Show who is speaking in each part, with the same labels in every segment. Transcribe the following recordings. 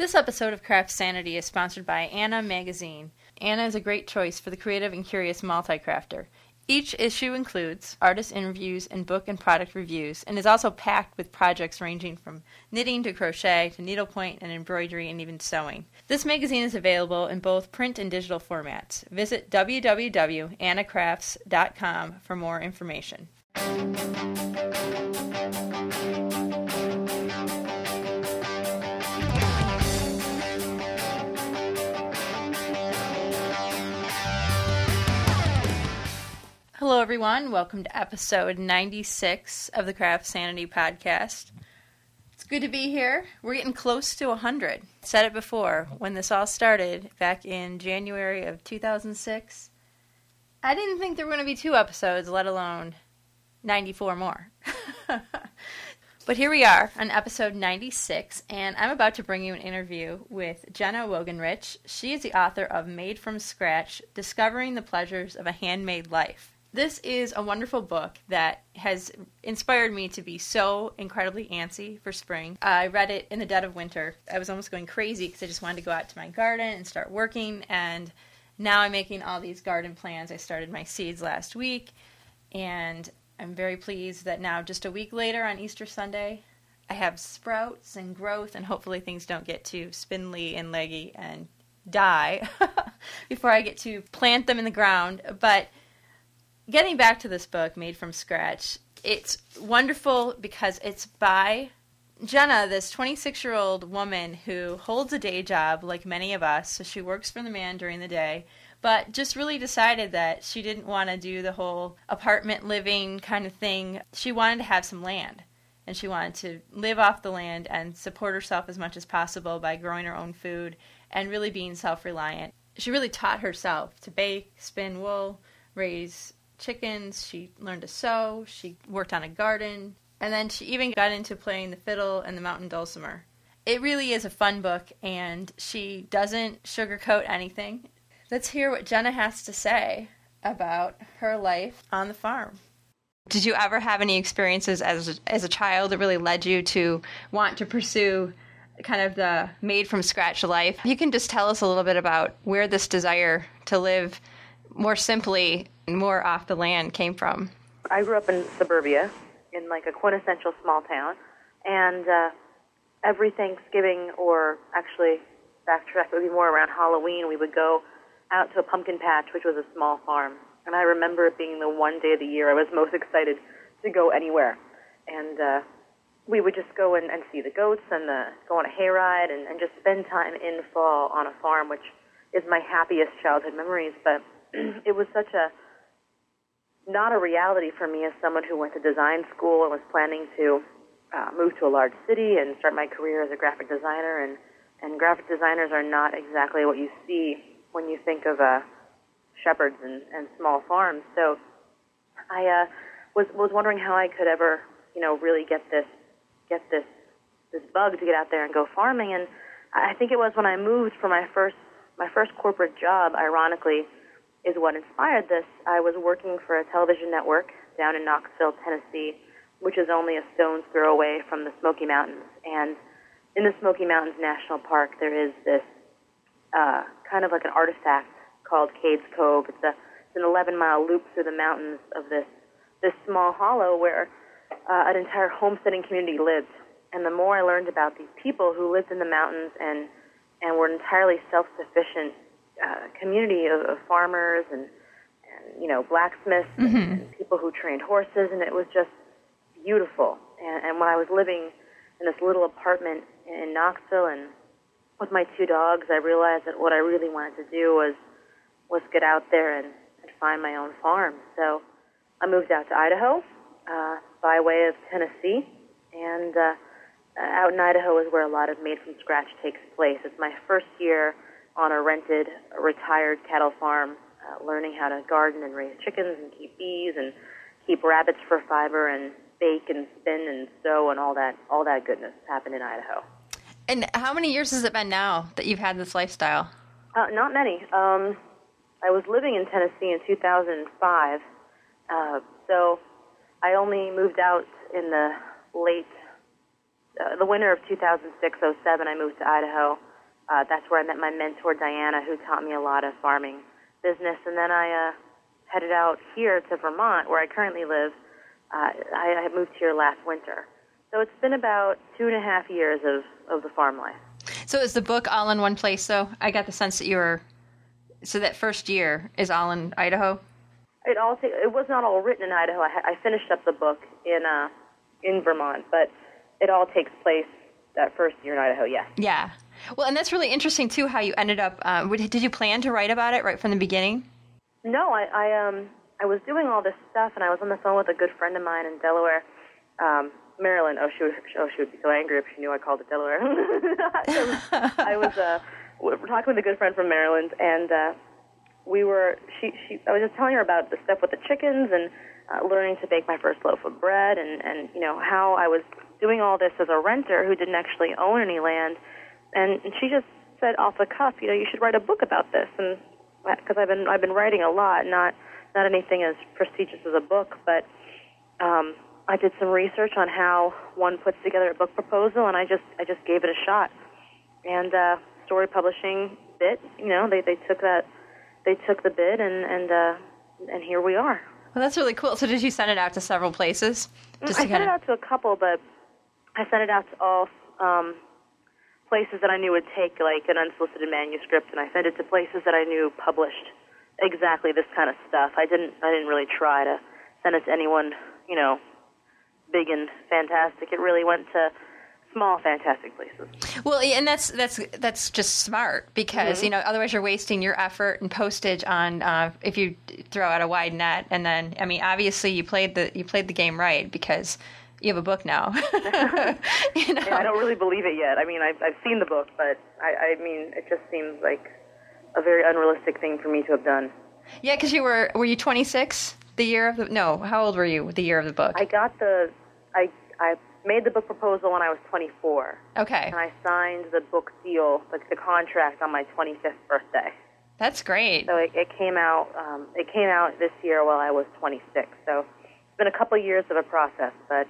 Speaker 1: This episode of Craft Sanity is sponsored by Anna Magazine. Anna is a great choice for the creative and curious multi-crafter. Each issue includes artist interviews and book and product reviews, and is also packed with projects ranging from knitting to crochet to needlepoint and embroidery and even sewing. This magazine is available in both print and digital formats. Visit www.annacrafts.com for more information. Hello, everyone. Welcome to episode 96 of the Craft Sanity podcast. It's good to be here. We're getting close to 100. I said it before when this all started back in January of 2006. I didn't think there were going to be two episodes, let alone 94 more. but here we are on episode 96, and I'm about to bring you an interview with Jenna Woginrich. She is the author of Made from Scratch Discovering the Pleasures of a Handmade Life. This is a wonderful book that has inspired me to be so incredibly antsy for spring. I read it in the dead of winter. I was almost going crazy because I just wanted to go out to my garden and start working. And now I'm making all these garden plans. I started my seeds last week, and I'm very pleased that now, just a week later on Easter Sunday, I have sprouts and growth, and hopefully things don't get too spindly and leggy and die before I get to plant them in the ground. But getting back to this book, Made from Scratch, it's wonderful because it's by Jenna, this 26 year old woman who holds a day job like many of us. So she works for the man during the day, but just really decided that she didn't want to do the whole apartment living kind of thing. She wanted to have some land. And she wanted to live off the land and support herself as much as possible by growing her own food and really being self reliant. She really taught herself to bake, spin wool, raise chickens, she learned to sew, she worked on a garden, and then she even got into playing the fiddle and the mountain dulcimer. It really is a fun book, and she doesn't sugarcoat anything. Let's hear what Jenna has to say about her life on the farm. Did you ever have any experiences as a, as a child that really led you to want to pursue kind of the made from scratch life? You can just tell us a little bit about where this desire to live more simply more off the land came from?
Speaker 2: I grew up in suburbia, in like a quintessential small town, and uh, every Thanksgiving, or actually backtrack, it would be more around Halloween, we would go out to a pumpkin patch, which was a small farm. And I remember it being the one day of the year I was most excited to go anywhere. And uh, we would just go and, and see the goats and the, go on a hayride and, and just spend time in fall on a farm, which is my happiest childhood memories. But it was such a not a reality for me as someone who went to design school and was planning to uh, move to a large city and start my career as a graphic designer. And, and graphic designers are not exactly what you see when you think of uh, shepherds and, and small farms. So I uh, was was wondering how I could ever, you know, really get this get this this bug to get out there and go farming. And I think it was when I moved for my first my first corporate job. Ironically, is what inspired this. I was working for a television network down in Knoxville, Tennessee, which is only a stone's throw away from the Smoky Mountains. And in the Smoky Mountains National Park, there is this uh, kind of like an artifact called Cades Cove. It's a it's an 11 mile loop through the mountains of this this small hollow where uh, an entire homesteading community lived. And the more I learned about these people who lived in the mountains and and were entirely self-sufficient uh, community of, of farmers and, and you know blacksmiths mm-hmm. and, and people who trained horses, and it was just beautiful. And, and when I was living in this little apartment in Knoxville and with my two dogs, I realized that what I really wanted to do was was get out there and, and find my own farm. So I moved out to Idaho uh, by way of Tennessee, and uh, out in Idaho is where a lot of made from scratch takes place. It's my first year on a rented, retired cattle farm, uh, learning how to garden and raise chickens and keep bees and keep rabbits for fiber and bake and spin and sew and all that all that goodness happened in Idaho.
Speaker 1: And how many years has it been now that you've had this lifestyle?
Speaker 2: Uh, not many. Um, I was living in Tennessee in 2005, uh, so I only moved out in the late, uh, the winter of 2006-07. I moved to Idaho uh, that's where I met my mentor Diana, who taught me a lot of farming business. And then I uh, headed out here to Vermont, where I currently live. Uh, I, I moved here last winter, so it's been about two and a half years of of the farm life.
Speaker 1: So is the book all in one place? Though I got the sense that you were. So that first year is all in Idaho.
Speaker 2: It all it was not all written in Idaho. I, I finished up the book in uh, in Vermont, but it all takes place that first year in Idaho. Yes.
Speaker 1: Yeah. Well, and that's really interesting too. How you ended up? Uh, did you plan to write about it right from the beginning?
Speaker 2: No, I, I um I was doing all this stuff, and I was on the phone with a good friend of mine in Delaware, um, Maryland. Oh, she would oh she would be so angry if she knew I called it Delaware. I was uh talking with a good friend from Maryland, and uh, we were she she I was just telling her about the stuff with the chickens and uh, learning to bake my first loaf of bread, and and you know how I was doing all this as a renter who didn't actually own any land, and, and she just said off the cuff, you know, you should write a book about this, and because I've been I've been writing a lot, not not anything as prestigious as a book, but um, I did some research on how one puts together a book proposal, and I just I just gave it a shot. And uh, Storey Publishing bit, you know, they they took that they took the bid, and and uh, and here we are.
Speaker 1: Well, that's really cool. So, did you send it out to several places?
Speaker 2: Just I sent it out to a couple, but I sent it out to all um, places that I knew would take like an unsolicited manuscript, and I sent it to places that I knew published exactly this kind of stuff. I didn't I didn't really try to send it to anyone, you know, big and fantastic. It really went to small fantastic places.
Speaker 1: Well, and that's that's that's just smart because mm-hmm. you know otherwise you're wasting your effort and postage on uh, if you throw out a wide net and then I mean obviously you played the you played the game right because you have a book now.
Speaker 2: you know? yeah, I don't really believe it yet. I mean I've I've seen the book, but I I mean it just seems like a very unrealistic thing for me to have done.
Speaker 1: Yeah, because you were were you 26 the year of the no? How old were you the year of the book?
Speaker 2: I got the I I made the book proposal when I was 24.
Speaker 1: Okay.
Speaker 2: And I signed the book deal, like the contract, on my 25th birthday.
Speaker 1: That's great.
Speaker 2: So it, it came out. Um, it came out this year while I was 26. So it's been a couple of years of a process, but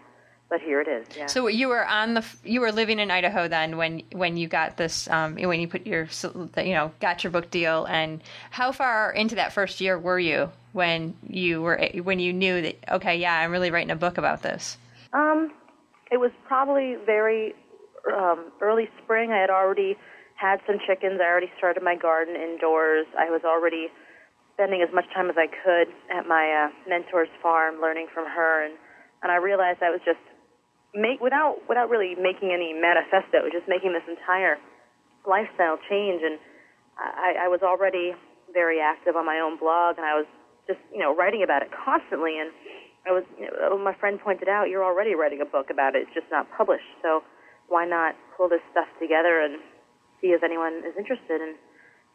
Speaker 2: but here it is. Yeah.
Speaker 1: So you were on the you were living in Idaho then when when you got this um, when you put your you know got your book deal and how far into that first year were you when you were when you knew that okay yeah I'm really writing a book about this.
Speaker 2: Um, it was probably very um, early spring. I had already had some chickens. I already started my garden indoors. I was already spending as much time as I could at my uh, mentor's farm, learning from her, and and I realized I was just make without without really making any manifesto, just making this entire lifestyle change. And I, I was already very active on my own blog, and I was just you know writing about it constantly. And I was you know, my friend pointed out, you're already writing a book about it. It's just not published. So why not pull this stuff together and see if anyone is interested? And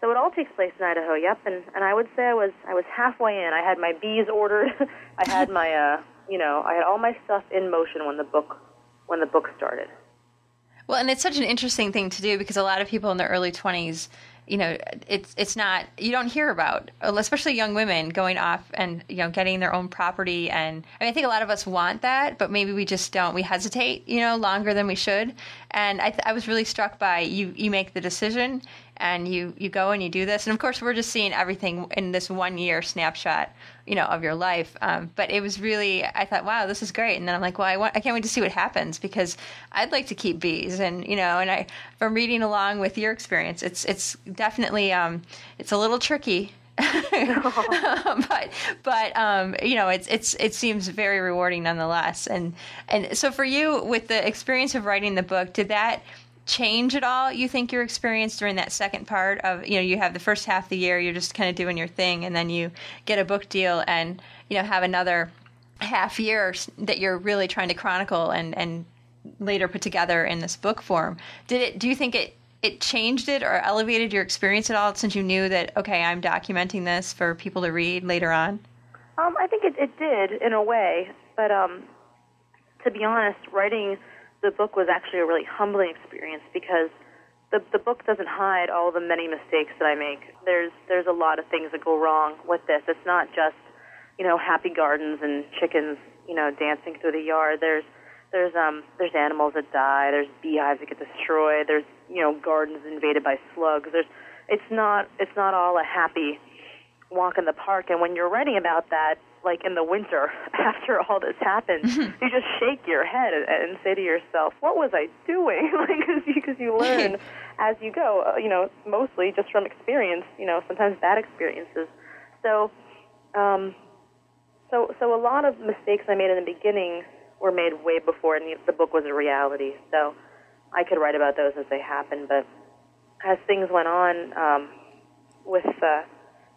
Speaker 2: so it all takes place in Idaho. Yep. And and I would say I was I was halfway in. I had my bees ordered. I had my uh you know I had all my stuff in motion when the book when the book started.
Speaker 1: Well, and it's such an interesting thing to do because a lot of people in their early 20s, you know, it's it's not you don't hear about, especially young women going off and you know getting their own property. And I, mean, I think a lot of us want that, but maybe we just don't. We hesitate, you know, longer than we should. And I, th- I was really struck by you. You make the decision and you you go and you do this. And of course we're just seeing everything in this one year snapshot you know of your life. Um, but it was really i thought wow this is great. And then i'm like well I, want, I can't wait to see what happens because i'd like to keep bees. And you know and i from reading along with your experience it's it's definitely um, it's a little tricky. But but um, you know it's it's it seems very rewarding nonetheless. And and so for you with the experience of writing the book did that change at all you think your experience during that second part of you know you have the first half of the year you're just kind of doing your thing and then you get a book deal and you know have another half year that you're really trying to chronicle and and later put together in this book form? Did it do you think it it changed it or elevated your experience at all since you knew that okay i'm documenting this for people to read later on?
Speaker 2: Um, i think it, it did in a way but um, to be honest writing the book was actually a really humbling experience because the the book doesn't hide all the many mistakes that I make. There's there's a lot of things that go wrong with this. It's not just you know happy gardens and chickens you know dancing through the yard. There's there's um there's animals that die. There's beehives that get destroyed. There's you know gardens invaded by slugs. There's it's not it's not all a happy walk in the park. And when you're writing about that, like in the winter after all this happens, you just shake your head and, and say to yourself, "What was I doing?" like because you learn as you go. Uh, you know, mostly just from experience. You know, sometimes bad experiences. So, um, so so a lot of mistakes I made in the beginning were made way before the, the book was a reality. So I could write about those as they happened, but as things went on, um, with uh,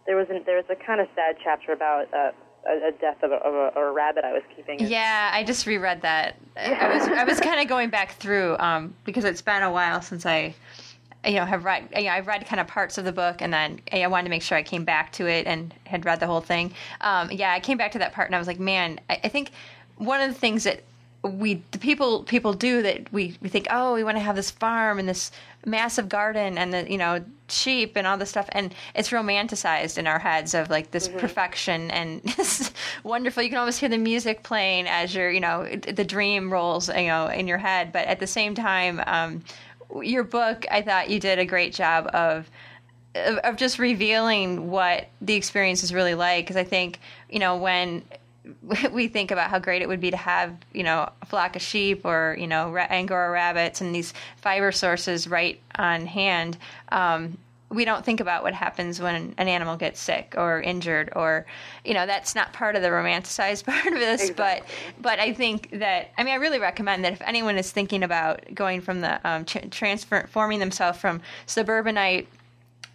Speaker 2: there was an, there was a kind of sad chapter about uh, a, a death of a, of a, rabbit I was keeping.
Speaker 1: Yeah, I just reread that. I was I was kind of going back through um, because it's been a while since I you know have read you know, I've read kind of parts of the book and then I wanted to make sure I came back to it and had read the whole thing. Um, yeah, I came back to that part and I was like, man, I, I think one of the things that we the people people do that we, we think oh we want to have this farm and this massive garden and the you know sheep and all this stuff. And it's romanticized in our heads of like this mm-hmm. perfection and this wonderful you can almost hear the music playing as your you know the dream rolls you know in your head. But at the same time um, your book i thought you did a great job of of just revealing what the experience is really like. Because i think you know when we think about how great it would be to have, you know, a flock of sheep or, you know, Angora rabbits and these fiber sources right on hand. Um, we don't think about what happens when an animal gets sick or injured or you know that's not part of the romanticized part of this exactly. but but i think that i mean i really recommend that if anyone is thinking about going from the um, transforming themselves from suburbanite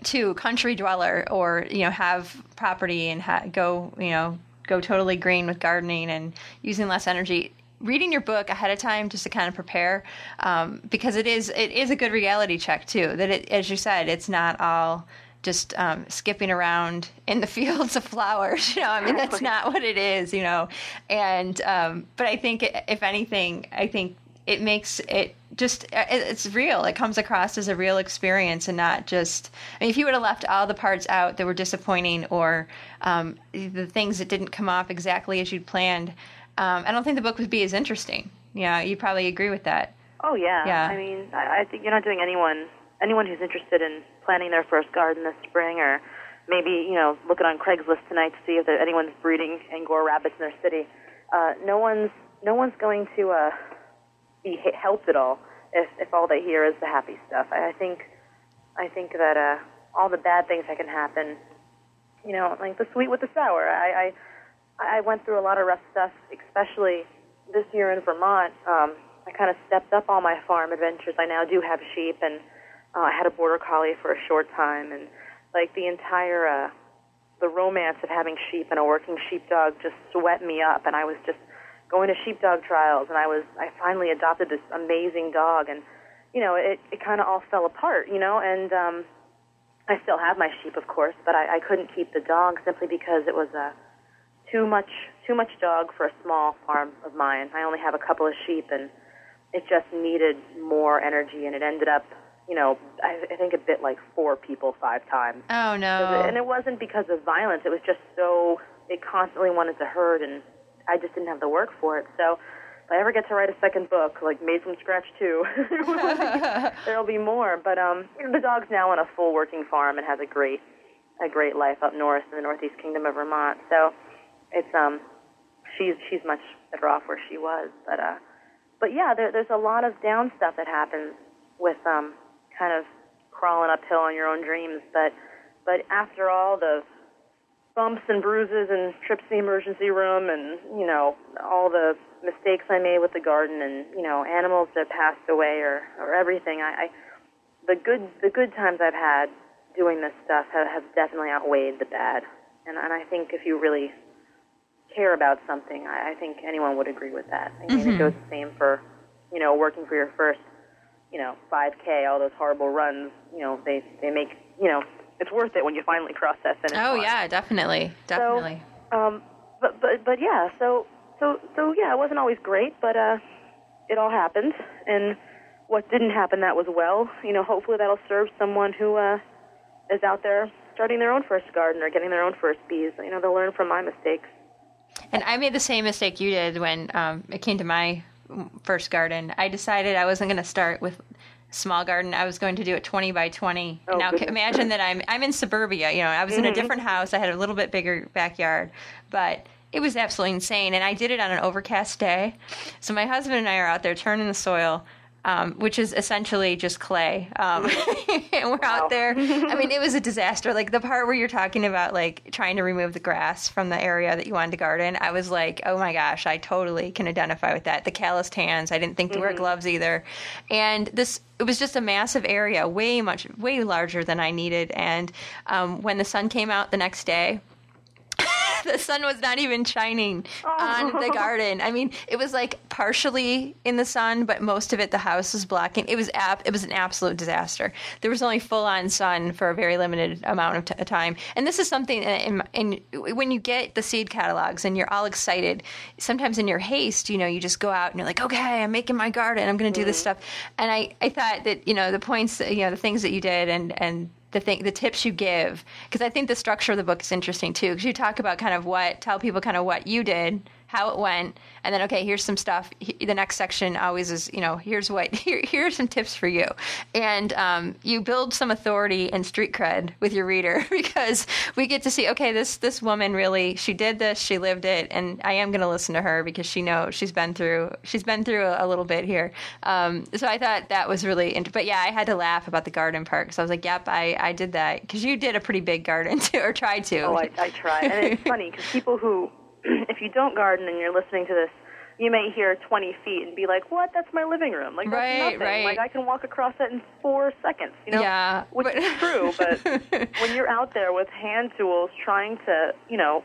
Speaker 1: to country dweller or you know have property and ha- go you know go totally green with gardening and using less energy reading your book ahead of time just to kind of prepare um, because it is it is a good reality check too that it, as you said it's not all just um, skipping around in the fields of flowers you know i mean that's not what it is you know. And um, but i think if anything i think it makes it just it's real. It comes across as a real experience and not just I mean, if you would have left all the parts out that were disappointing or um, the things that didn't come off exactly as you'd planned um, i don't think the book would be as interesting. Yeah you probably agree with that.
Speaker 2: Oh yeah. Yeah. I mean I, I think you're not doing anyone anyone who's interested in planting their first garden this spring or maybe you know looking on craigslist tonight to see if there, anyone's breeding angora rabbits in their city. Uh, no one's no one's going to uh, be helped at all if if all they hear is the happy stuff. I, I think I think that uh, all the bad things that can happen, you know, like the sweet with the sour. I I, I went through a lot of rough stuff, especially this year in Vermont. Um, I kind of stepped up all my farm adventures. I now do have sheep, and uh, I had a border collie for a short time, and like the entire uh, the romance of having sheep and a working sheepdog just swept me up, and I was just going to sheepdog trials, and I was I finally adopted this amazing dog, and you know it it kind of all fell apart, you know, and um, I still have my sheep, of course, but I, I couldn't keep the dog simply because it was a too much too much dog for a small farm of mine. I only have a couple of sheep, and it just needed more energy, and it ended up you know, I, I think it bit like four people five times.
Speaker 1: Oh no!
Speaker 2: And it wasn't because of violence. It was just so it constantly wanted to herd and I just didn't have the work for it. So if I ever get to write a second book, like made from scratch too, there'll be more. But um, the dog's now on a full working farm and has a great, a great life up north in the Northeast Kingdom of Vermont. So it's um, she's she's much better off where she was. But uh, but yeah, there, there's a lot of down stuff that happens with um, kind of crawling uphill on your own dreams. But but after all the bumps and bruises and trips to the emergency room and, you know, all the mistakes I made with the garden and, you know, animals that passed away or, or everything. I, I the good the good times I've had doing this stuff have, have definitely outweighed the bad. And and I think if you really care about something, I, I think anyone would agree with that. I mean mm-hmm. it goes the same for, you know, working for your first, you know, five K, all those horrible runs, you know, they they make you know, it's worth it when you finally cross that finish
Speaker 1: oh yeah, definitely, definitely.
Speaker 2: So, um, but but but yeah, so so so yeah, it wasn't always great, but uh, it all happened, and what didn't happen that was well. You know, hopefully that'll serve someone who uh, is out there starting their own first garden or getting their own first bees. You know, they'll learn from my mistakes.
Speaker 1: And I made the same mistake you did when um, it came to my first garden. I decided I wasn't going to start with small garden. I was going to do it 20 by 20.
Speaker 2: Oh,
Speaker 1: now
Speaker 2: goodness.
Speaker 1: imagine that I'm I'm in suburbia. You know, I was in
Speaker 2: Mm-hmm.
Speaker 1: a different house. I had a little bit bigger backyard, but it was absolutely insane. And I did it on an overcast day. So my husband and I are out there turning the soil. Um, which is essentially just clay, um, and we're
Speaker 2: Wow.
Speaker 1: out there. I mean, it was a disaster. Like the part where you're talking about like trying to remove the grass from the area that you wanted to garden, I was like, oh my gosh, I totally can identify with that. The calloused hands. I didn't think to wear gloves either, and this it was just a massive area, way much, way larger than I needed. And um, when the sun came out the next day, the sun was not even shining on the oh. garden. I mean, it was like partially in the sun, but most of it the house was blocking. It was ap- it was an absolute disaster. There was only full on sun for a very limited amount of t- time. And this is something in, in, when you get the seed catalogs and you're all excited, sometimes in your haste, you know, you just go out and you're like, okay, I'm making my garden. I'm going to do this mm-hmm. stuff. And I, I thought that, you know, the points, you know, the things that you did and, and, the thing, the tips you give, because I think the structure of the book is interesting too. Because you talk about kind of what, tell people kind of what you did, how it went, and then okay, here's some stuff. He- The next section always is, you know, here's what, here, here's some tips for you, and um, you build some authority and street cred with your reader because we get to see, okay, this this woman really, she did this, she lived it, and I am going to listen to her because she knows she's been through, she's been through a, a little bit here. Um, so I thought that was really, int- but yeah, I had to laugh about the garden part because I was like, yep, I, I did that because you did a pretty big garden too, or tried to.
Speaker 2: Oh, I, I try. And it's funny because people who, if you don't garden and you're listening to this, you may hear 20 feet and be like, "What? That's my living room. Like that's
Speaker 1: Right,
Speaker 2: nothing.
Speaker 1: right.
Speaker 2: Like I can walk across that in four seconds." You know,
Speaker 1: Yeah,
Speaker 2: which
Speaker 1: but-
Speaker 2: is true. But when you're out there with hand tools trying to, you know,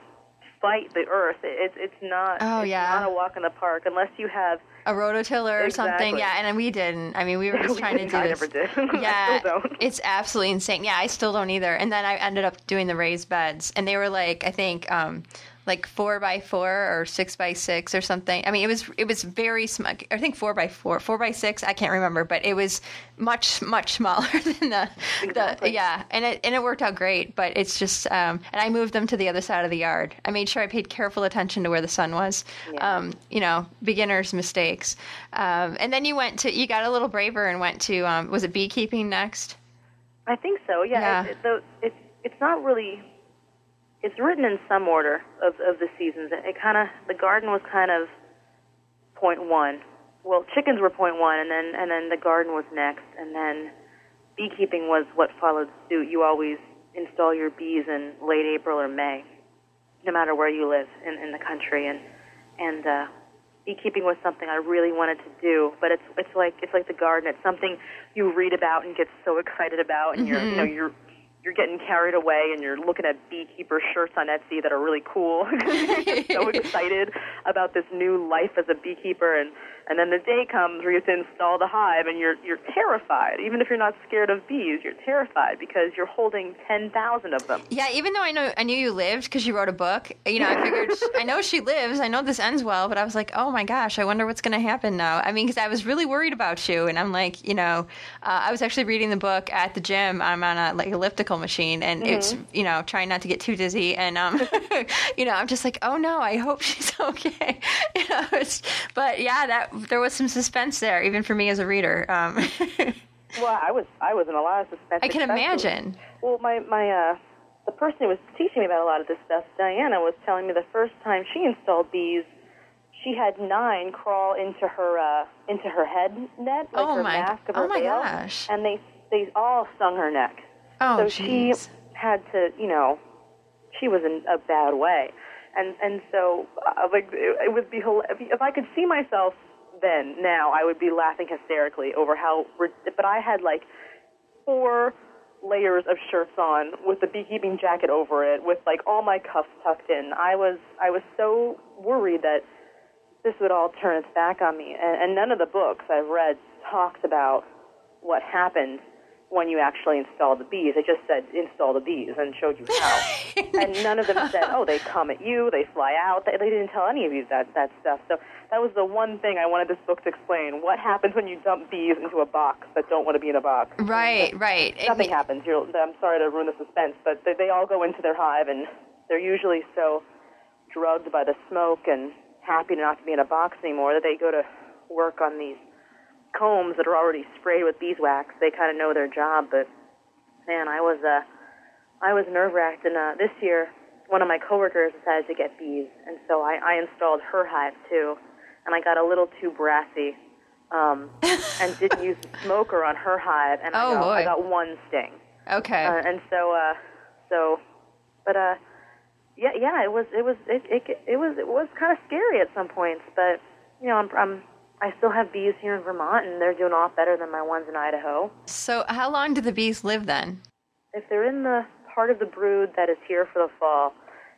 Speaker 2: fight the earth, it, it's not.
Speaker 1: Oh,
Speaker 2: it's
Speaker 1: yeah.
Speaker 2: not a walk in the park unless you have.
Speaker 1: a rototiller or something. Yeah, and we didn't. I mean, we were just
Speaker 2: We
Speaker 1: trying to do
Speaker 2: I
Speaker 1: this.
Speaker 2: never did. I
Speaker 1: Yeah, it's absolutely insane. Yeah, I still don't either. And then I ended up doing the raised beds, and they were like, I think, um, like four by four or six by six or something. I mean, it was it was very small. I think four by four, four by six. I can't remember, but it was much much smaller than the
Speaker 2: Exactly.
Speaker 1: the yeah. And it and it worked out great. But it's just um, and I moved them to the other side of the yard. I made sure I paid careful attention to where the sun was.
Speaker 2: Yeah.
Speaker 1: Um, you know, beginners' mistakes. Um, and then you went to you got a little braver and went to um, was it beekeeping next?
Speaker 2: I think so. Yeah.
Speaker 1: Yeah.
Speaker 2: It, it, it's it's not really. It's written in some order of of the seasons. It, kind of the garden was kind of point one. Well, chickens were point one, and then and then the garden was next, and then beekeeping was what followed suit. You always install your bees in late April or May, no matter where you live in in the country, and and uh, beekeeping was something I really wanted to do. But it's it's like it's like the garden. It's something you read about and get so excited about, and you're you know you're you're getting carried away and you're looking at beekeeper shirts on Etsy that are really cool. you're so excited about this new life as a beekeeper and and then the day comes where you have to install the hive and you're you're terrified. Even if you're not scared of bees, you're terrified because you're holding 10,000 of them.
Speaker 1: Yeah, even though I know I knew you lived because you wrote a book, you know, I figured I know she lives. I know this ends well, but I was like, oh my gosh, I wonder what's going to happen now. I mean, because I was really worried about you, and I'm like, you know, uh, I was actually reading the book at the gym. I'm on a like elliptical machine, and it's you know trying not to get too dizzy, and um, you know, I'm just like, oh no, I hope she's okay. you know, it's, but yeah, that there was some suspense there, even for me as a reader. Um,
Speaker 2: Well, I was I was in a lot of suspense.
Speaker 1: I can imagine.
Speaker 2: Well, my my uh, the person who was teaching me about a lot of this stuff, Diana, was telling me the first time she installed bees, she had nine crawl into her uh, into her head net, like
Speaker 1: Oh
Speaker 2: her
Speaker 1: my-
Speaker 2: mask of
Speaker 1: oh
Speaker 2: her
Speaker 1: my
Speaker 2: veil,
Speaker 1: gosh.
Speaker 2: and they they all stung her neck.
Speaker 1: Oh,
Speaker 2: so she had to, you know, she was in a bad way, and and so uh, like it, it would be if I could see myself then now I would be laughing hysterically over how, but I had like four layers of shirts on with the beekeeping jacket over it with like all my cuffs tucked in. I was I was so worried that this would all turn its back on me. And, and none of the books I've read talks about what happened when you actually install the bees. It just said install the bees and showed you how. and none of them said, oh, they come at you, they fly out. They, they didn't tell any of you that that stuff. So that was the one thing I wanted this book to explain. What happens when you dump bees into a box that don't want to be in a box?
Speaker 1: Right, right.
Speaker 2: Nothing happens. You're, I'm sorry to ruin the suspense, but they, they all go into their hive, and they're usually so drugged by the smoke and happy to not to be in a box anymore that they go to work on these combs that are already sprayed with beeswax. They kind of know their job, but man, I was uh, I was nerve wracked. And uh, this year, one of my coworkers decided to get bees, and so I, I installed her hive too. And I got a little too brassy um, and didn't use the smoker on her hive, and
Speaker 1: Oh,
Speaker 2: I, got,
Speaker 1: boy.
Speaker 2: I got one sting.
Speaker 1: Okay.
Speaker 2: Uh, and so, uh, so, but uh, yeah, yeah, it was, it was, it, it, it was, it was kind of scary at some points. But you know, I'm, I'm, I still have bees here in Vermont, and they're doing a lot better than my ones in Idaho.
Speaker 1: so, how long do the bees live then?
Speaker 2: If they're in the part of the brood that is here for the fall,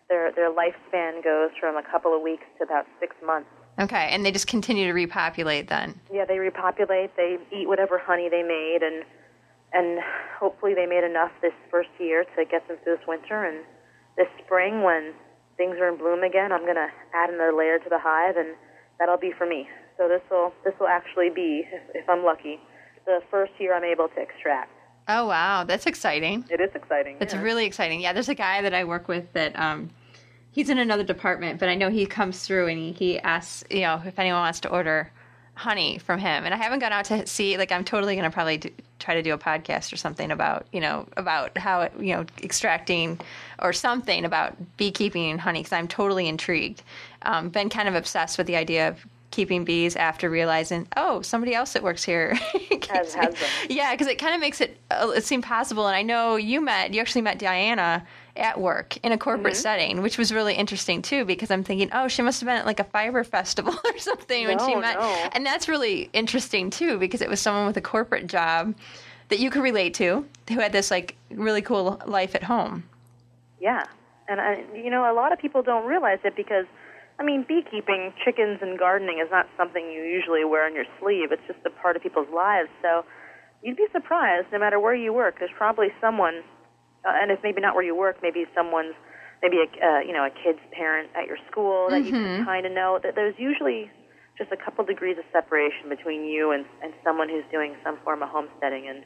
Speaker 2: their their lifespan goes from a couple of weeks to about six months.
Speaker 1: Okay, and they just continue to repopulate then.
Speaker 2: Yeah, they repopulate. They eat whatever honey they made, and and hopefully they made enough this first year to get them through this winter. And this spring, when things are in bloom again, I'm gonna add another layer to the hive, and that'll be for me. So this will this will actually be, if, if I'm lucky, the first year I'm able to extract.
Speaker 1: Oh wow, that's exciting.
Speaker 2: It is exciting.
Speaker 1: It's
Speaker 2: yeah.
Speaker 1: really exciting. Yeah, there's a guy that I work with that um, he's in another department, but I know he comes through and he, he asks, you know, if anyone wants to order honey from him. And I haven't gone out to see, like, I'm totally going to probably do, try to do a podcast or something about, you know, about how, it, you know, extracting or something about beekeeping and honey because I'm totally intrigued. Um, been kind of obsessed with the idea of keeping bees after realizing, oh, somebody else that works here
Speaker 2: Has- has them.
Speaker 1: yeah, because it kind of makes it uh, it seem possible. And I know you met, you actually met Diana at work in a corporate
Speaker 2: Mm-hmm.
Speaker 1: setting, which was really interesting too. Because I'm thinking, oh, she must have been at like a fiber festival or something when she met,
Speaker 2: no.
Speaker 1: and that's really interesting too because it was someone with a corporate job that you could relate to who had this like really cool life at home.
Speaker 2: Yeah, and I, you know, a lot of people don't realize it because, I mean, beekeeping, chickens, and gardening is not something you usually wear on your sleeve. It's just a part of people's lives. So you'd be surprised, no matter where you work, there's probably someone, uh, and if maybe not where you work, maybe someone's, maybe a, uh, you know, a kid's parent at your school that you can kind of know. That there's usually just a couple degrees of separation between you and and someone who's doing some form of homesteading. And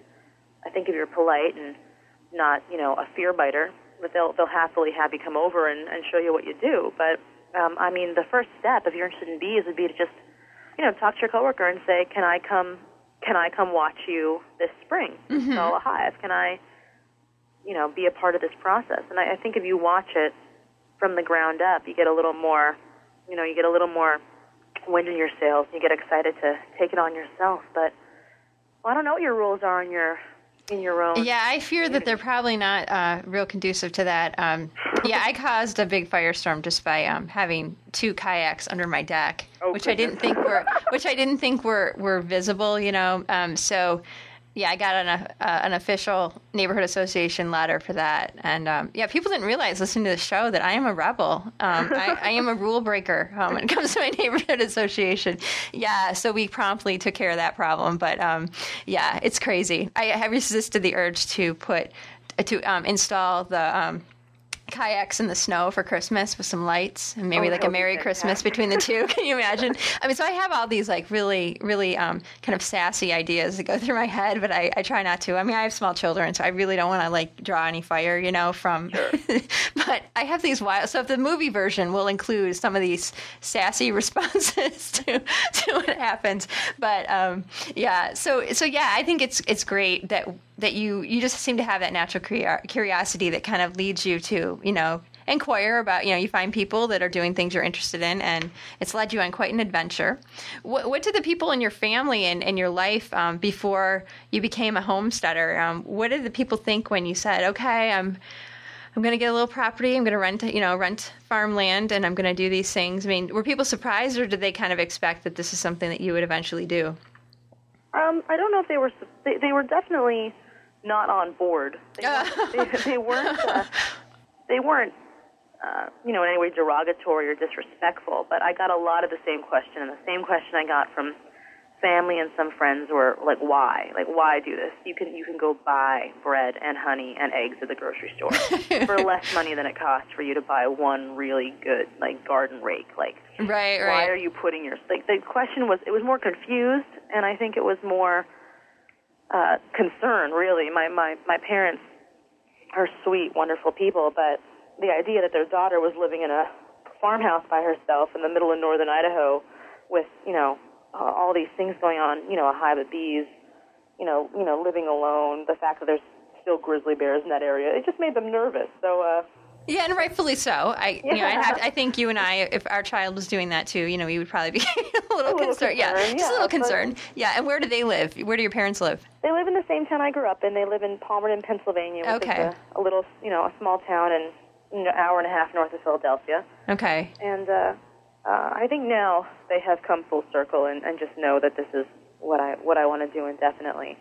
Speaker 2: I think if you're polite and not, you know, a fear biter, but they'll they'll happily have you come over and, and show you what you do. But um, I mean, the first step, if you're interested in bees, would be to just, you know, talk to your coworker and say, "Can I come? Can I come watch you this spring install a hive? Can I, you know, be a part of this process?" And I, I think if you watch it from the ground up, you get a little more, you know, you get a little more wind in your sails. You get excited to take it on yourself. But well, I don't know what your rules are in your in your own.
Speaker 1: Yeah, I fear that they're probably not uh, real conducive to that. Um, yeah, I caused a big firestorm just by um, having two kayaks under my deck,
Speaker 2: Oh,
Speaker 1: which I didn't think were which I didn't think were were visible. You know, um, so yeah, I got an uh, an official neighborhood association letter for that, and um, yeah, people didn't realize listening to the show that I am a rebel. Um, I, I am a rule breaker um, when it comes to my neighborhood association. Yeah, so we promptly took care of that problem, but um, yeah, it's crazy. I have resisted the urge to put to um, install the. Kayaks in the snow for Christmas with some lights and maybe
Speaker 2: Oh,
Speaker 1: like a Merry Christmas
Speaker 2: fantastic.
Speaker 1: between the two. Can you imagine? I mean, so I have all these like really, really um, kind of sassy ideas that go through my head, but I, I try not to. I mean, I have small children, so I really don't want to like draw any fire, you know, from. but I have these wild. So if the movie version will include some of these sassy responses to to what happens, but um, yeah. So so yeah, I think it's it's great that that you you just seem to have that natural curiosity that kind of leads you to you know inquire about you know you find people that are doing things you're interested in and it's led you on quite an adventure what, what did the people in your family and, and your life um, before you became a homesteader um, what did the people think when you said okay i'm i'm going to get a little property i'm going to rent you know rent farmland and i'm going to do these things i mean were people surprised or did they kind of expect that this is something that you would eventually do
Speaker 2: Um, I don't know if they were. They, they were definitely not on board. They weren't. they, they weren't. Uh, they weren't. Uh, you know, in any way derogatory or disrespectful. But I got a lot of the same question, and the same question I got from family and some friends were like, "Why? Like, why do this? You can you can go buy bread and honey and eggs at the grocery store for less money than it costs for you to buy one really good like garden rake. Like,
Speaker 1: right
Speaker 2: why
Speaker 1: right
Speaker 2: are you putting your like the question was it was more confused and i think it was more uh concern really my my my parents are sweet wonderful people but the idea that their daughter was living in a farmhouse by herself in the middle of northern idaho with you know uh, all these things going on. You know, a hive of bees. You know, you know, living alone. The fact that there's still grizzly bears in that area, it just made them nervous. So. uh
Speaker 1: Yeah, and rightfully so. I, you know, I,
Speaker 2: Yeah.
Speaker 1: have, I think you and I, if our child was doing that too, you know, we would probably be a little,
Speaker 2: little
Speaker 1: concerned. Yeah,
Speaker 2: concerned,
Speaker 1: just a little concerned. Yeah, and where do they live? Where do your parents live?
Speaker 2: They live in the same town I grew up in. They live in Palmerton, Pennsylvania, which
Speaker 1: Okay.
Speaker 2: is a, a little, you know, a small town and an hour and a half north of Philadelphia.
Speaker 1: Okay.
Speaker 2: And uh, uh, I think now they have come full circle and, and just know that this is what I what I want to do indefinitely.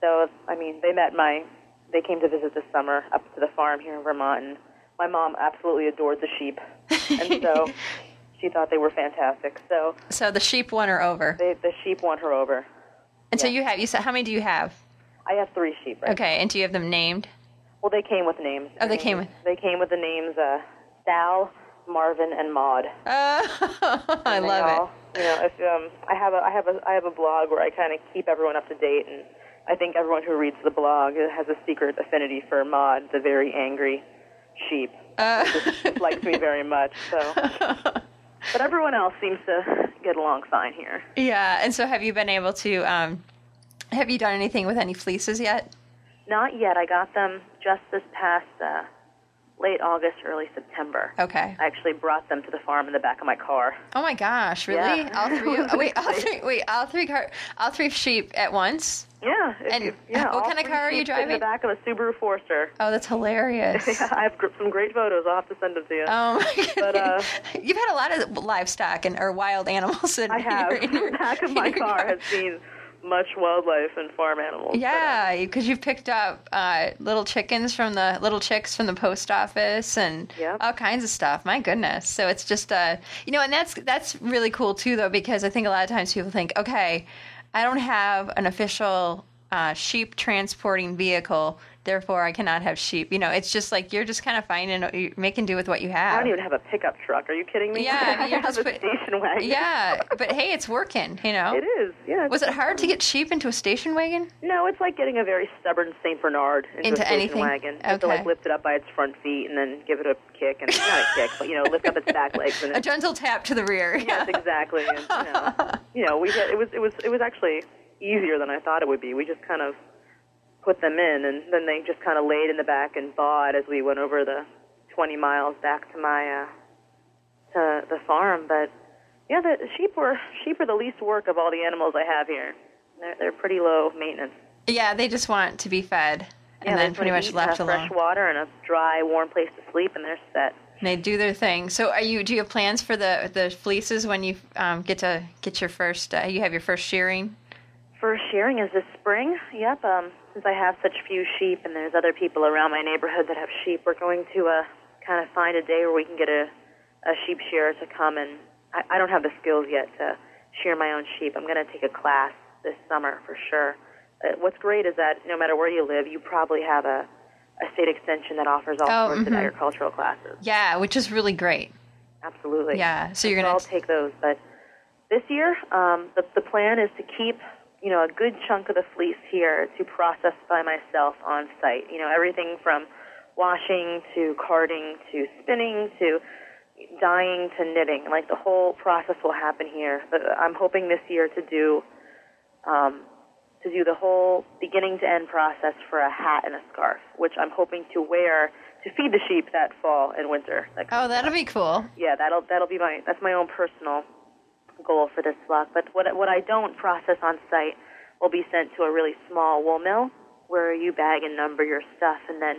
Speaker 2: So I mean, they met my, they came to visit this summer up to the farm here in Vermont, and my mom absolutely adored the sheep, and so she thought they were fantastic. So
Speaker 1: So the sheep won her over.
Speaker 2: they, the sheep won her over.
Speaker 1: And so you have, you said, how many do you have?
Speaker 2: I have three sheep. Right
Speaker 1: Okay, and do you have them named?
Speaker 2: Well, they came with names.
Speaker 1: Oh, they
Speaker 2: Their
Speaker 1: came with-
Speaker 2: They came with the names uh, Sal, Marvin, and Maud.
Speaker 1: Oh, I love
Speaker 2: all, You know, if um, I have a I have a I have a blog where I kind of keep everyone up to date, and I think everyone who reads the blog has a secret affinity for Maud, the very angry sheep.
Speaker 1: it. Uh,
Speaker 2: Just likes me very much. So, but everyone else seems to get along fine here.
Speaker 1: yeah, and so have you been able to, um, have you done anything with any fleeces yet?
Speaker 2: Not yet. I got them just this past uh, late August, early September.
Speaker 1: Okay.
Speaker 2: I actually brought them to the farm in the back of my car.
Speaker 1: Oh my gosh, really?
Speaker 2: Yeah.
Speaker 1: All three?
Speaker 2: Was
Speaker 1: wait, all three? Wait, all three car, all three sheep at once?
Speaker 2: Yeah. if
Speaker 1: And
Speaker 2: you- yeah,
Speaker 1: what kind of car are you
Speaker 2: fit In
Speaker 1: driving?
Speaker 2: the back of a Subaru Forester.
Speaker 1: Oh, that's hilarious.
Speaker 2: I have gr- some great photos. I'll have to send them to you.
Speaker 1: Oh my goodness.
Speaker 2: But, uh,
Speaker 1: You've had a lot of livestock and or wild animals in
Speaker 2: I have.
Speaker 1: your, in your
Speaker 2: the back of my car
Speaker 1: yard.
Speaker 2: has seen much wildlife and farm animals. uh,
Speaker 1: Yeah, because you've picked up uh, little chickens from the little chicks from the post office and
Speaker 2: Yep.
Speaker 1: all kinds of stuff. My goodness! So it's just uh, you know, and that's that's really cool too, though, because I think a lot of times people think, okay, I don't have an official uh, sheep transporting vehicle, therefore I cannot have sheep. You know, it's just like you're just kind of finding you're making do with what you have.
Speaker 2: I don't even have a pickup truck. Are you kidding me?
Speaker 1: Yeah,
Speaker 2: I
Speaker 1: you're just put-
Speaker 2: station wagon.
Speaker 1: yeah, but hey, it's working. You know,
Speaker 2: It is. Yeah.
Speaker 1: was it hard to get sheep into a station wagon?
Speaker 2: No, it's like getting a very stubborn Saint Bernard into,
Speaker 1: Into
Speaker 2: a station
Speaker 1: anything?
Speaker 2: wagon. You have to like lift it up by its front feet and then give it a kick and not a kick, but you know, lift up its back legs and
Speaker 1: A gentle tap to the rear.
Speaker 2: Yes, exactly. And, you know, you know, we had, it was it was it was actually easier than I thought it would be. We just kind of put them in, and then they just kind of laid in the back and thawed as we went over the 20 miles back to my uh, to the farm. But yeah, the sheep were sheep are the least work of all the animals I have here. They're they're pretty low maintenance.
Speaker 1: Yeah, they just want to be fed and
Speaker 2: yeah,
Speaker 1: then pretty much left
Speaker 2: uh,
Speaker 1: alone.
Speaker 2: fresh water and a dry, warm place to sleep, and they're set.
Speaker 1: And they do their thing. So, are you? Do you have plans for the the fleeces when you um, get to get your first? Uh, you have your first shearing.
Speaker 2: First shearing is this spring. Yep. Um, since I have such few sheep, and there's other people around my neighborhood that have sheep, we're going to uh, kind of find a day where we can get a, a sheep shearer to come. And I, I don't have the skills yet to shear my own sheep. I'm going to take a class this summer for sure. Uh, what's great is that no matter where you live, you probably have a, a state extension that offers all
Speaker 1: Oh,
Speaker 2: sorts of
Speaker 1: mhm.
Speaker 2: agricultural classes.
Speaker 1: Yeah, which is really great.
Speaker 2: Absolutely.
Speaker 1: Yeah. So you're gonna.
Speaker 2: I'll take those. But this year, um, the, the plan is to keep, you know, a good chunk of the fleece here to process by myself on site. You know, everything from washing to carding to spinning to dyeing to knitting. Like the whole process will happen here. But I'm hoping this year to do, um, to do the whole beginning to end process for a hat and a scarf, which I'm hoping to wear to feed the sheep that fall and winter. That
Speaker 1: oh, that'll be cool.
Speaker 2: yeah, that'll that'll be my that's my own personal goal for this flock. But what what I don't process on site will be sent to a really small wool mill where you bag and number your stuff, and then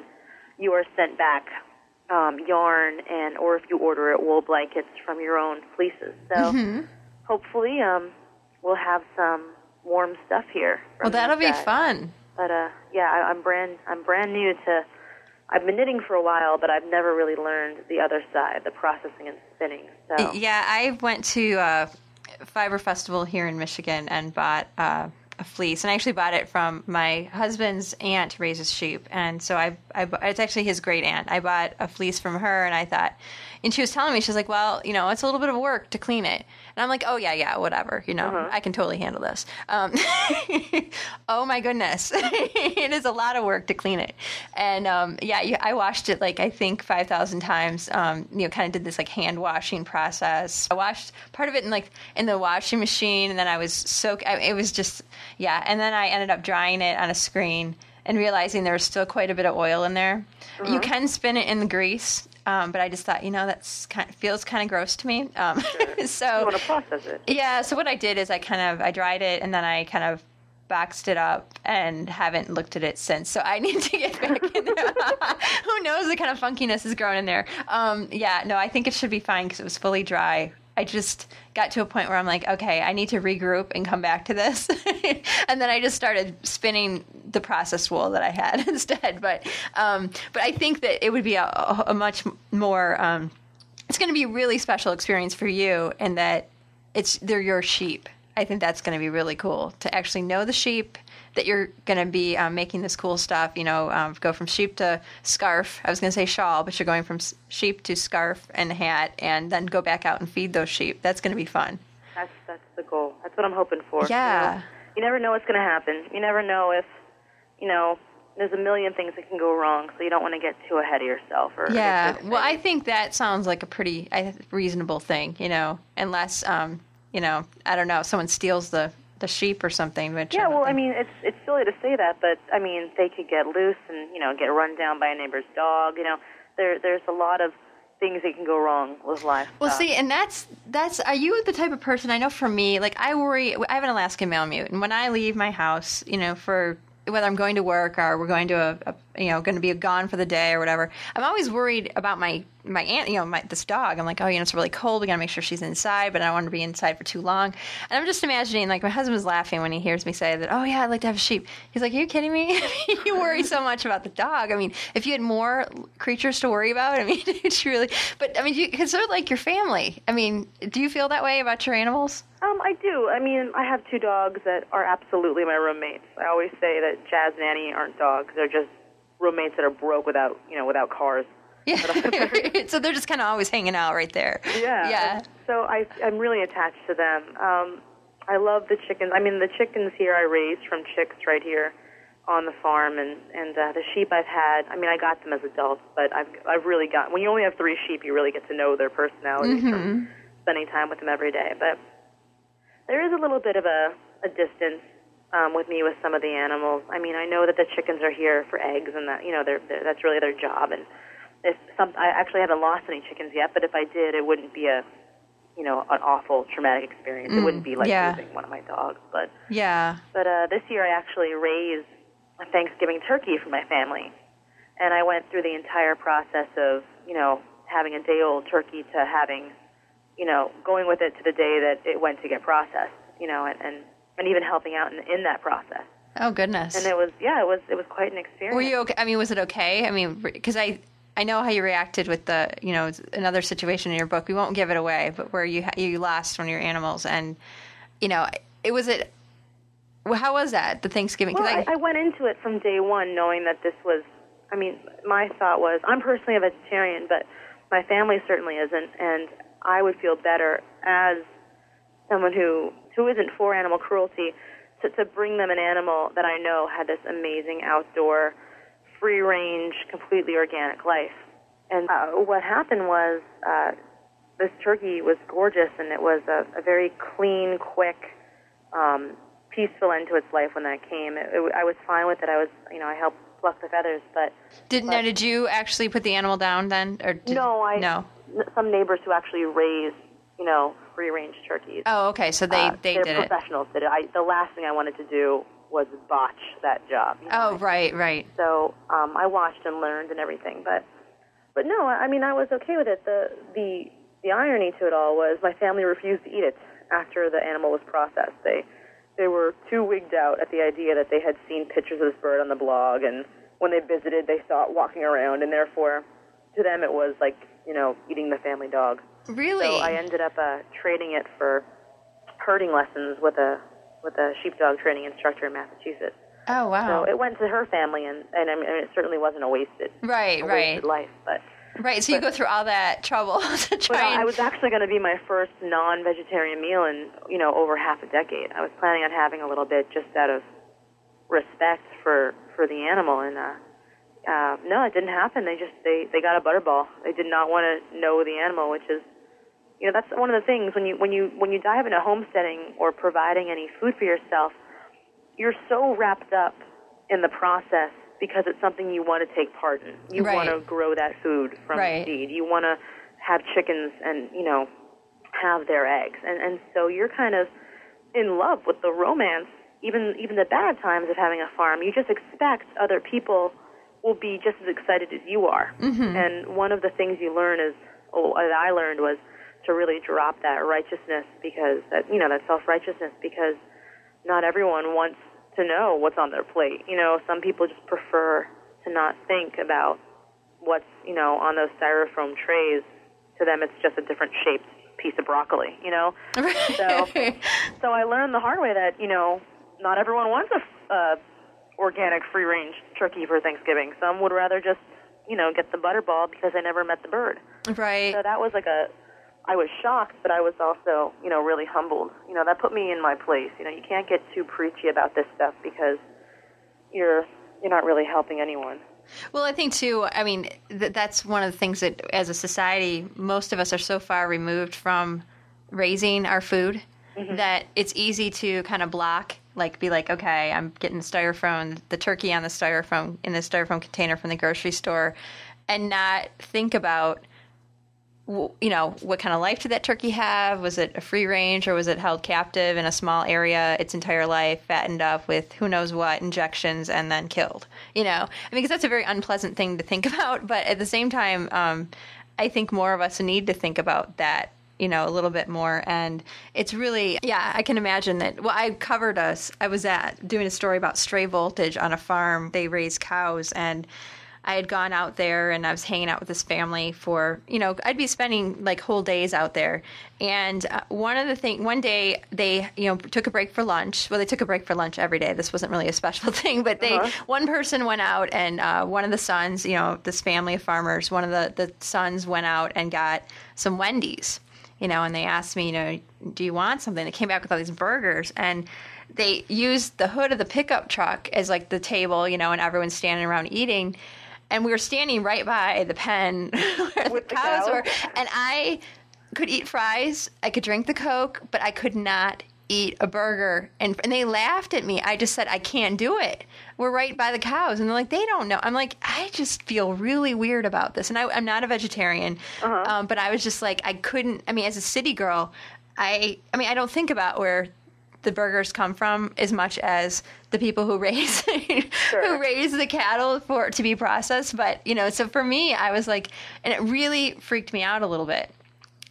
Speaker 2: you are sent back um, yarn and or if you order it, wool blankets from your own fleeces. So
Speaker 1: Mm-hmm.
Speaker 2: hopefully, um, we'll have some warm stuff here.
Speaker 1: Well, that'll be fun.
Speaker 2: But uh, yeah, I, I'm brand I'm brand new to. I've been knitting for a while, but I've never really learned the other side, the processing and spinning. So
Speaker 1: Yeah, I went to uh, Fiber Festival here in Michigan and bought uh, a fleece, and I actually bought it from my husband's aunt raises sheep, and so I, I it's actually his great aunt. I bought a fleece from her, and I thought, and she was telling me, she's like, well, you know, it's a little bit of work to clean it, and I'm like, oh yeah, yeah, whatever, you know,
Speaker 2: Uh-huh.
Speaker 1: I can totally handle this. Um, oh my goodness, it is a lot of work to clean it, and um, yeah, you, I washed it like I think five thousand times. Um, you know, kind of did this like hand washing process. I washed part of it in like in the washing machine, and then I was soak. It was just yeah, and then I ended up drying it on a screen and realizing there was still quite a bit of oil in there. You can spin it in the grease. Um, but I just thought, you know, that's kind feels kind of gross to me. Um, so
Speaker 2: You want to process it.
Speaker 1: yeah, so what I did is I kind of I dried it and then I kind of boxed it up and haven't looked at it since. So I need to get back in there. Who knows what kind of funkiness is growing in there? Um, yeah, no, I think it should be fine because it was fully dry. I just got to a point where I'm like, okay, I need to regroup and come back to this. and then I just started spinning the processed wool that I had instead. But um, but I think that it would be a, a, much more um, it's going to be a really special experience for you and that it's they're your sheep. I think that's going to be really cool to actually know the sheep that you're going to be um, making this cool stuff. You know, um, go from sheep to scarf. I was going to say shawl, but you're going from sheep to scarf and hat, and then go back out and feed those sheep. That's going to be fun.
Speaker 2: That's that's the goal. That's what I'm hoping for.
Speaker 1: Yeah.
Speaker 2: You, know, you never know what's going to happen. You never know if, you know, there's a million things that can go wrong, so you don't want to get too ahead of yourself. Or
Speaker 1: Yeah. Well, I think that sounds like a pretty reasonable thing. You know, unless um, you know, I don't know, someone steals the the sheep or something. Which
Speaker 2: Yeah,
Speaker 1: don't
Speaker 2: well, I mean, it's it's silly to say that, but I mean, they could get loose and you know get run down by a neighbor's dog. You know, there there's a lot of things that can go wrong with life.
Speaker 1: Well, see, and that's that's. Are you the type of person? I know for me, like I worry. I have an Alaskan Malamute, and when I leave my house, you know, for whether I'm going to work or we're going to a, a you know going to be gone for the day or whatever, I'm always worried about my my aunt. You know, my this dog. I'm like, oh, you know, it's really cold. We got to make sure she's inside, but I don't want to be inside for too long. And I'm just imagining, like, my husband was laughing when he hears me say that. Oh yeah, I'd like to have a sheep. He's like, are you kidding me? you worry so much about the dog. I mean, if you had more creatures to worry about, I mean, it's really. But I mean, because they're like your family. I mean, do you feel that way about your animals?
Speaker 2: Um, I do. I mean, I have two dogs that are absolutely my roommates. I always say that Jazz and Annie aren't dogs; they're just roommates that are broke without, you know, without cars.
Speaker 1: Yeah. so they're just kind of always hanging out right there.
Speaker 2: Yeah.
Speaker 1: Yeah.
Speaker 2: So I, I'm really attached to them. Um, I love the chickens. I mean, the chickens here I raised from chicks right here on the farm, and and uh, the sheep I've had. I mean, I got them as adults, but I've I've really got. When you only have three sheep, you really get to know their personalities from spending time with them every day. But there is a little bit of a a distance um, with me with some of the animals. I mean, I know that the chickens are here for eggs, and that you know they're, they're that's really their job. And if some, I actually haven't lost any chickens yet, but if I did, it wouldn't be a you know an awful traumatic experience. it wouldn't be like
Speaker 1: yeah.
Speaker 2: losing one of my dogs. But
Speaker 1: Yeah.
Speaker 2: but uh, this year I actually raised a Thanksgiving turkey for my family, and I went through the entire process of you know having a day old turkey to having you know going with it to the day that it went to get processed. You know, and and, and even helping out in, in that process.
Speaker 1: Oh goodness.
Speaker 2: And it was yeah, it was it was quite an experience.
Speaker 1: Were you okay? I mean, was it okay? I mean, because I I know how you reacted with the you know another situation in your book. We won't give it away, but where you you lost one of your animals, and you know it was it. Well, how was that the Thanksgiving?
Speaker 2: Well, I, I went into it from day one knowing that this was. I mean, my thought was I'm personally a vegetarian, but my family certainly isn't, and I would feel better as someone who who isn't for animal cruelty to, to bring them an animal that I know had this amazing outdoor, free range, completely organic life. And uh, what happened was uh, this turkey was gorgeous, and it was a, a very clean, quick, um, peaceful end to its life when that came. It, it, I was fine with it. I was, you know, I helped pluck the feathers, but
Speaker 1: didn't. now did you actually put the animal down then, or did,
Speaker 2: no, I
Speaker 1: no?
Speaker 2: some neighbors who actually raise, you know, free range turkeys.
Speaker 1: Oh, okay. So they
Speaker 2: uh,
Speaker 1: they did it.
Speaker 2: professionals did it. I, the last thing I wanted to do was botch that job. you know.
Speaker 1: Oh, right, right.
Speaker 2: So um, I watched and learned and everything, but but no, I I mean I was okay with it. The the the irony to it all was my family refused to eat it after the animal was processed. They they were too wigged out at the idea that they had seen pictures of this bird on the blog, and when they visited, they saw it walking around, and therefore, to them, it was like you know eating the family dog.
Speaker 1: Really?
Speaker 2: So I ended up uh, trading it for herding lessons with a with a sheepdog training instructor in Massachusetts.
Speaker 1: Oh wow!
Speaker 2: So it went to her family, and and I mean, it certainly wasn't a wasted
Speaker 1: right,
Speaker 2: a
Speaker 1: right
Speaker 2: life, but.
Speaker 1: Right, so
Speaker 2: but,
Speaker 1: you go through all that trouble to try.
Speaker 2: Well,
Speaker 1: and...
Speaker 2: I was actually going to be my first non-vegetarian meal in you know over half a decade. I was planning on having a little bit just out of respect for for the animal, and uh, uh, no, it didn't happen. They just they they got a butterball. They did not want to know the animal, which is you know that's one of the things when you when you when you dive into homesteading or providing any food for yourself, you're so wrapped up in the process because it's something you want to take part in. You
Speaker 1: right.
Speaker 2: want to grow that food from
Speaker 1: right.
Speaker 2: seed. You want to have chickens and you know have their eggs, and and so you're kind of in love with the romance, even even the bad times of having a farm. You just expect other people will be just as excited as you are.
Speaker 1: Mm-hmm.
Speaker 2: And one of the things you learn is, oh, that I learned was to really drop that righteousness because that you know that self righteousness because not everyone wants to know what's on their plate. You know, some people just prefer to not think about what's, you know, on those styrofoam trays. To them, it's just a different shaped piece of broccoli, you know? so, so I learned the hard way that, you know, not everyone wants a uh, organic free range turkey for Thanksgiving. Some would rather just, you know, get the butterball because they never met the bird.
Speaker 1: Right.
Speaker 2: So that was like a I was shocked, but I was also, you know, really humbled. You know, that put me in my place. You know, you can't get too preachy about this stuff because you're you're not really helping anyone.
Speaker 1: Well, I think too. I mean, th- that's one of the things that, as a society, most of us are so far removed from raising our food mm-hmm. that it's easy to kind of block. Like, be like, okay, I'm getting styrofoam, the turkey on the styrofoam in the styrofoam container from the grocery store, and not think about you know, what kind of life did that turkey have? Was it a free range or was it held captive in a small area its entire life, fattened up with who knows what injections and then killed? You know, I mean, because that's a very unpleasant thing to think about. But at the same time, um, I think more of us need to think about that you know a little bit more and it's really yeah i can imagine that well i covered us i was at doing a story about stray voltage on a farm they raise cows and I had gone out there and I was hanging out with this family for, you know, I'd be spending like whole days out there. And uh, one of the thing, one day they, you know, took a break for lunch. Well, they took a break for lunch every day. This wasn't really a special thing, but they, uh-huh. one person went out and uh, one of the sons, you know, this family of farmers, one of the, the sons went out and got some Wendy's, you know, and they asked me, you know, do you want something? They came back with all these burgers and, they used the hood of the pickup truck as like the table, you know, and everyone's standing around eating and we were standing right by the pen where
Speaker 2: With
Speaker 1: the cows
Speaker 2: the cow?
Speaker 1: were, and I could eat fries, I could drink the Coke, but I could not eat a burger. And, and they laughed at me. I just said, I can't do it. We're right by the cows. And they're like, they don't know. I'm like, I just feel really weird about this. And I, am not a vegetarian,
Speaker 2: uh-huh.
Speaker 1: um, but I was just like, I couldn't, I mean, as a city girl, I, I mean, I don't think about where the burgers come from as much as the people who raise sure. who raise the cattle for to be processed but you know so for me i was like and it really freaked me out a little bit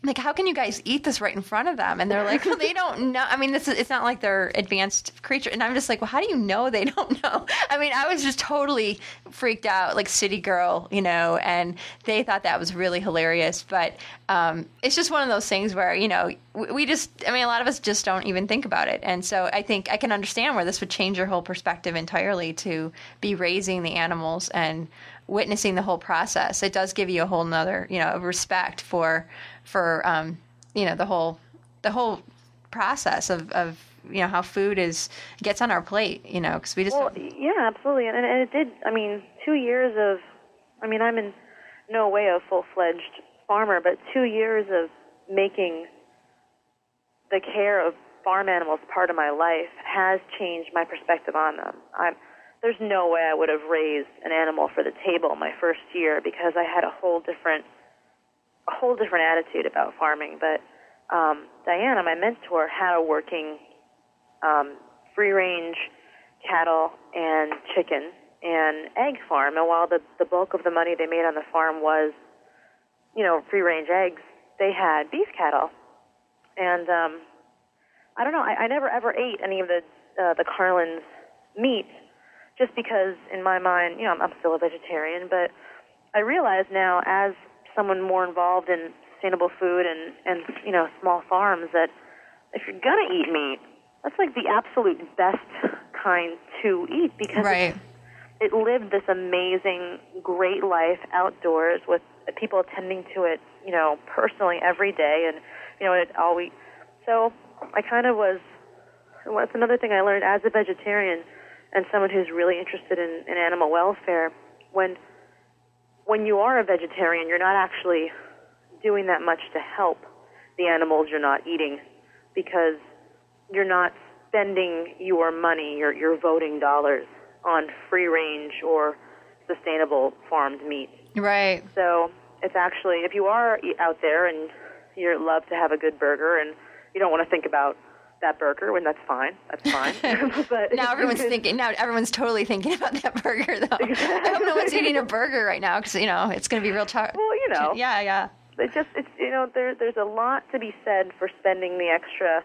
Speaker 1: like how can you guys eat this right in front of them? And they're like well they don't know. I mean this is it's not like they're advanced creature. And i'm just like well how do you know they don't know? I mean i was just totally freaked out like city girl you know and they thought that was really hilarious. But um, it's just one of those things where you know we, we just i mean a lot of us just don't even think about it. And so i think i can understand where this would change your whole perspective entirely to be raising the animals and witnessing the whole process it does give you a whole nother you know respect for for um, you know the whole the whole process of, of you know how food is gets on our plate you know because we just
Speaker 2: well yeah absolutely. And, and it did i mean two years of i mean i'm in no way a full fledged farmer but two years of making the care of farm animals part of my life has changed my perspective on them. I'm there's no way i would have raised an animal for the table my first year because i had a whole different a whole different attitude about farming. But um, Diana, my mentor, had a working um, free range cattle and chicken and egg farm. And while the, the bulk of the money they made on the farm was, you know, free range eggs, they had beef cattle. And um, I don't know, I, I never ever ate any of the uh, the Carlin's meat just because in my mind, you know, I'm, I'm still a vegetarian, but I realize now as someone more involved in sustainable food and and you know small farms that if you're gonna eat meat, that's like the absolute best kind to eat because
Speaker 1: right.
Speaker 2: it, it lived this amazing, great life outdoors with people attending to it, you know, personally every day, and you know, it always. So I kind of was. What's another thing I learned as a vegetarian and someone who's really interested in, in animal welfare? When when you are a vegetarian, you're not actually doing that much to help the animals you're not eating because you're not spending your money, your, your voting dollars on free range or sustainable farmed meat.
Speaker 1: Right.
Speaker 2: So it's actually, if you are out there and you love to have a good burger and you don't want to think about that burger, when that's fine. That's fine.
Speaker 1: but now everyone's thinking. Now everyone's totally thinking about that burger, though. Exactly. I hope no one's eating a burger right now because you know it's going to be real tough.
Speaker 2: Well, you know.
Speaker 1: Yeah, yeah.
Speaker 2: It just it's you know there there's a lot to be said for spending the extra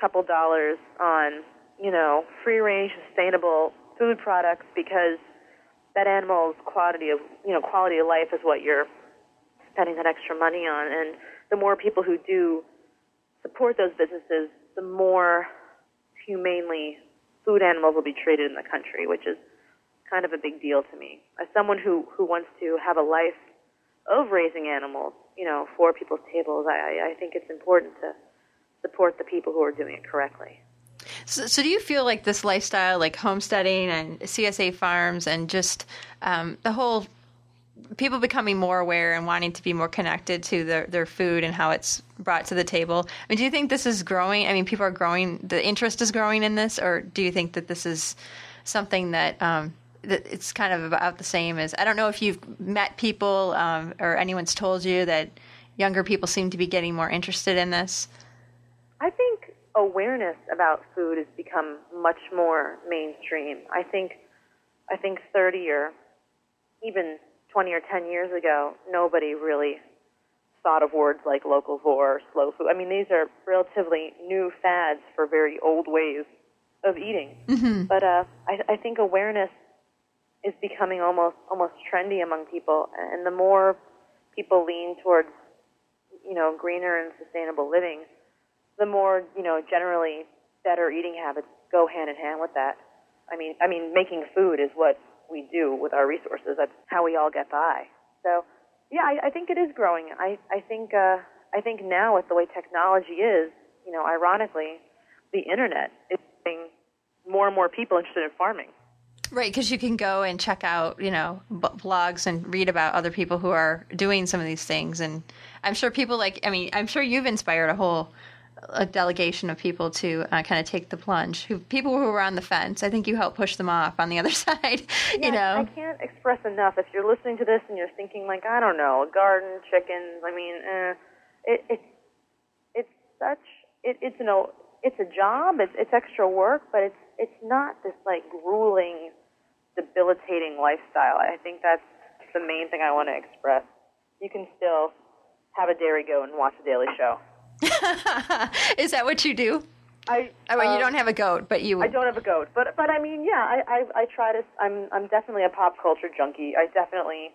Speaker 2: couple dollars on you know free range sustainable food products because that animal's quality of you know quality of life is what you're spending that extra money on and the more people who do support those businesses the more humanely food animals will be treated in the country, which is kind of a big deal to me. As someone who, who wants to have a life of raising animals, you know, for people's tables, I, I think it's important to support the people who are doing it correctly.
Speaker 1: So, so do you feel like this lifestyle, like homesteading and CSA farms, and just um, the whole people becoming more aware and wanting to be more connected to their, their food and how it's brought to the table. I mean, do you think this is growing? I mean, people are growing, the interest is growing in this, or do you think that this is something that, um, that it's kind of about the same as, I don't know if you've met people um, or anyone's told you that younger people seem to be getting more interested in this?
Speaker 2: I think awareness about food has become much more mainstream. I think, I think 30 or even 20 or 10 years ago, nobody really thought of words like locavore or slow food. I mean, these are relatively new fads for very old ways of eating.
Speaker 1: Mm-hmm.
Speaker 2: But uh, I, I think awareness is becoming almost almost trendy among people, and the more people lean towards you know greener and sustainable living, the more you know generally better eating habits go hand in hand with that. I mean, I mean, making food is what we do with our resources. That's how we all get by. So, yeah, I, I think it is growing. I, I think uh, I think now with the way technology is, you know, ironically, the internet is getting more and more people interested in farming.
Speaker 1: Right, because you can go and check out, you know, blogs and read about other people who are doing some of these things, and I'm sure people like. I mean, I'm sure you've inspired a whole a delegation of people to uh, kind of take the plunge. Who people who were on the fence, I think you helped push them off on the other side. You know,
Speaker 2: I can't express enough. If you're listening to this and you're thinking like, I don't know, a garden, chickens. I mean, eh, it, it's it's such it, it's an it's a job. It's it's extra work, but it's it's not this like grueling, debilitating lifestyle. I think that's the main thing I want to express. You can still have a dairy goat and watch the Daily Show.
Speaker 1: Is that what you do?
Speaker 2: I.
Speaker 1: I mean, um, you don't have a goat, but you.
Speaker 2: I don't have a goat, but but I mean, yeah, I I, I try to. I'm I'm definitely a pop culture junkie. I definitely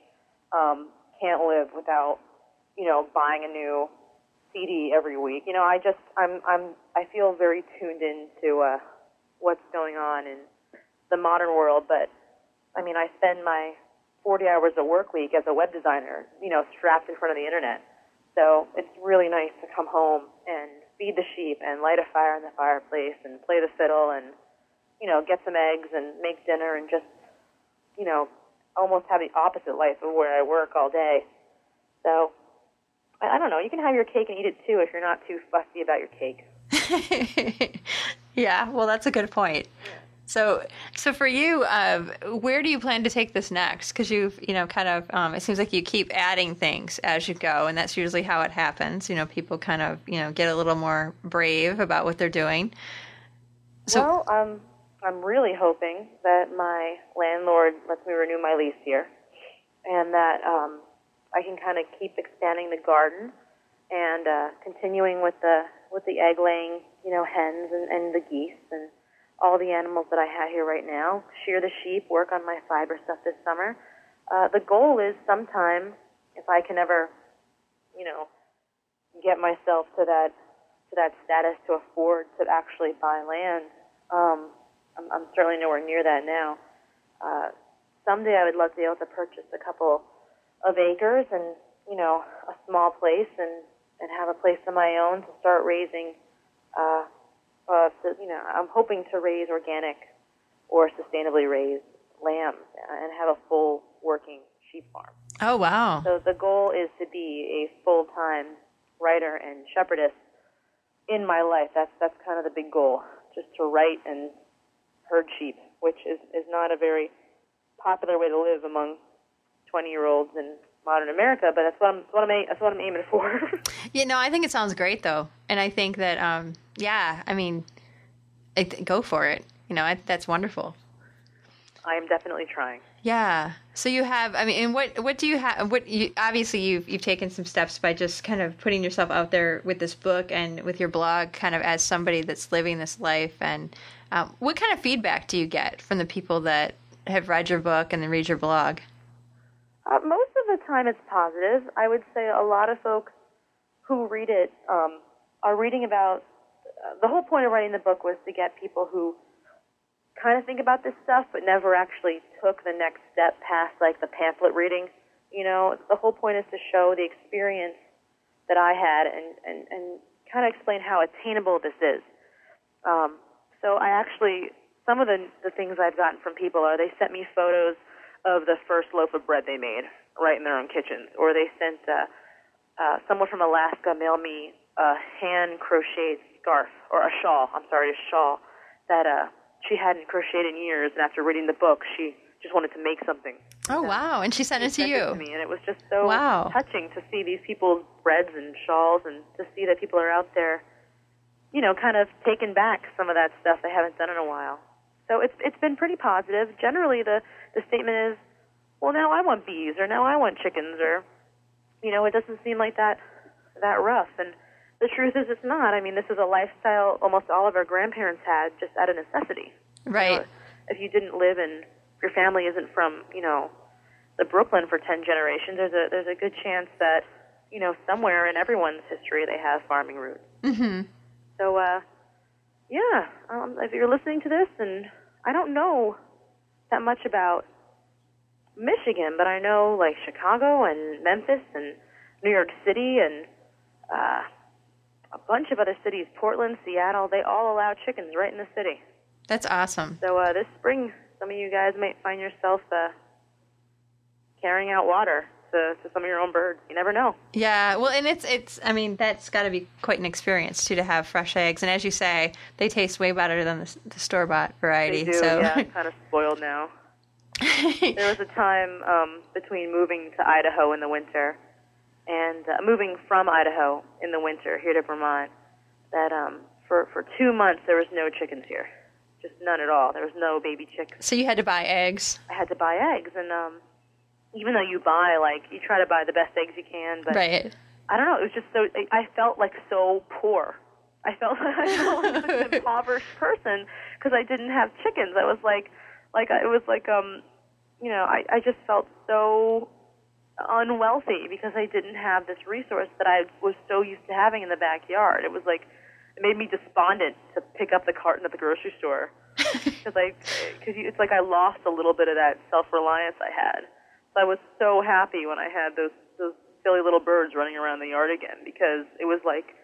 Speaker 2: um, can't live without you know buying a new CD every week. You know, I just I'm I'm I feel very tuned into uh, what's going on in the modern world. But I mean, I spend my 40 hours a work week as a web designer, you know, strapped in front of the internet. So it's really nice to come home and feed the sheep and light a fire in the fireplace and play the fiddle and, you know, get some eggs and make dinner and just, you know, almost have the opposite life of where I work all day. So I, I don't know. You can have your cake and eat it too if you're not too fussy about your cake.
Speaker 1: yeah, well, that's a good point. Yeah. So, so for you, uh, where do you plan to take this next? Because you've, you know, kind of, um, it seems like you keep adding things as you go, and that's usually how it happens. You know, people kind of, you know, get a little more brave about what they're doing.
Speaker 2: So, well, um, I'm really hoping that my landlord lets me renew my lease here, and that um, I can kind of keep expanding the garden and uh, continuing with the with the egg laying, you know, hens and, and the geese and all the animals that I have here right now, shear the sheep, work on my fiber stuff this summer. Uh, the goal is sometime, if I can ever, you know, get myself to that to that status to afford to actually buy land. Um, I'm, I'm certainly nowhere near that now. Uh, someday I would love to be able to purchase a couple of acres and you know a small place and and have a place of my own to start raising. Uh, uh, so, you know, I'm hoping to raise organic or sustainably raised lambs and have a full working sheep farm.
Speaker 1: Oh wow!
Speaker 2: So the goal is to be a full time writer and shepherdess in my life. That's that's kind of the big goal, just to write and herd sheep, which is is not a very popular way to live among 20 year olds in modern America, but that's what I'm that's what I'm, that's what I'm aiming for.
Speaker 1: yeah, no, I think it sounds great though, and I think that um, yeah, I mean, I th- go for it. You know, I, that's wonderful.
Speaker 2: I am definitely trying.
Speaker 1: Yeah. So you have, I mean, and what what do you have? What you obviously you've you've taken some steps by just kind of putting yourself out there with this book and with your blog, kind of as somebody that's living this life. And um, what kind of feedback do you get from the people that have read your book and then read your blog?
Speaker 2: Uh, most of the time, it's positive. I would say a lot of folks who read it um, are reading about. The whole point of writing the book was to get people who kind of think about this stuff, but never actually took the next step past like the pamphlet reading. You know, the whole point is to show the experience that I had and, and, and kind of explain how attainable this is. Um, so I actually, some of the, the things I've gotten from people are they sent me photos of the first loaf of bread they made right in their own kitchens, or they sent uh, uh, someone from Alaska mail me a hand crocheted scarf or a shawl. I'm sorry, a shawl that uh, she hadn't crocheted in years, and after reading the book, she just wanted to make something.
Speaker 1: Oh wow! And she sent it to you.
Speaker 2: It to me, and it was just so
Speaker 1: wow.
Speaker 2: touching to see these people's breads and shawls, and to see that people are out there, you know, kind of taking back some of that stuff they haven't done in a while. So it's it's been pretty positive. Generally, the the statement is, well, now I want bees, or now I want chickens, or you know, it doesn't seem like that that rough. And the truth is, it's not. I mean, this is a lifestyle almost all of our grandparents had just out of necessity.
Speaker 1: Right.
Speaker 2: If you didn't live in, if your family isn't from, you know, the Brooklyn for ten generations, there's a there's a good chance that, you know, somewhere in everyone's history they have farming roots.
Speaker 1: Mm-hmm.
Speaker 2: So, uh, yeah, um, if you're listening to this, and I don't know that much about Michigan, but I know like Chicago and Memphis and New York City and uh, a bunch of other cities, Portland, Seattle, they all allow chickens right in the city.
Speaker 1: That's awesome.
Speaker 2: So uh, this spring, some of you guys might find yourself uh, carrying out water to, to some of your own birds. You never know.
Speaker 1: Yeah, well, and it's it's. I mean, that's got to be quite an experience too to have fresh eggs, and as you say, they taste way better than the, the store bought variety.
Speaker 2: They do.
Speaker 1: so
Speaker 2: Yeah, kind of spoiled now. there was a time um, between moving to Idaho in the winter and uh, moving from Idaho in the winter here to Vermont that um, for for two months there was no chickens here, just none at all. There was no baby chicks.
Speaker 1: so you had to buy eggs,
Speaker 2: I had to buy eggs, and um, even though you buy like you try to buy the best eggs you can, but
Speaker 1: right?
Speaker 2: I don't know. It was just so I felt like so poor. I felt I felt like such an impoverished person because I didn't have chickens. I was like, like it was like um, you know, I I just felt so unwealthy because I didn't have this resource that I was so used to having in the backyard. It was like it made me despondent to pick up the carton at the grocery store because I because it's like I lost a little bit of that self reliance I had. So I was so happy when I had those those silly little birds running around the yard again because it was like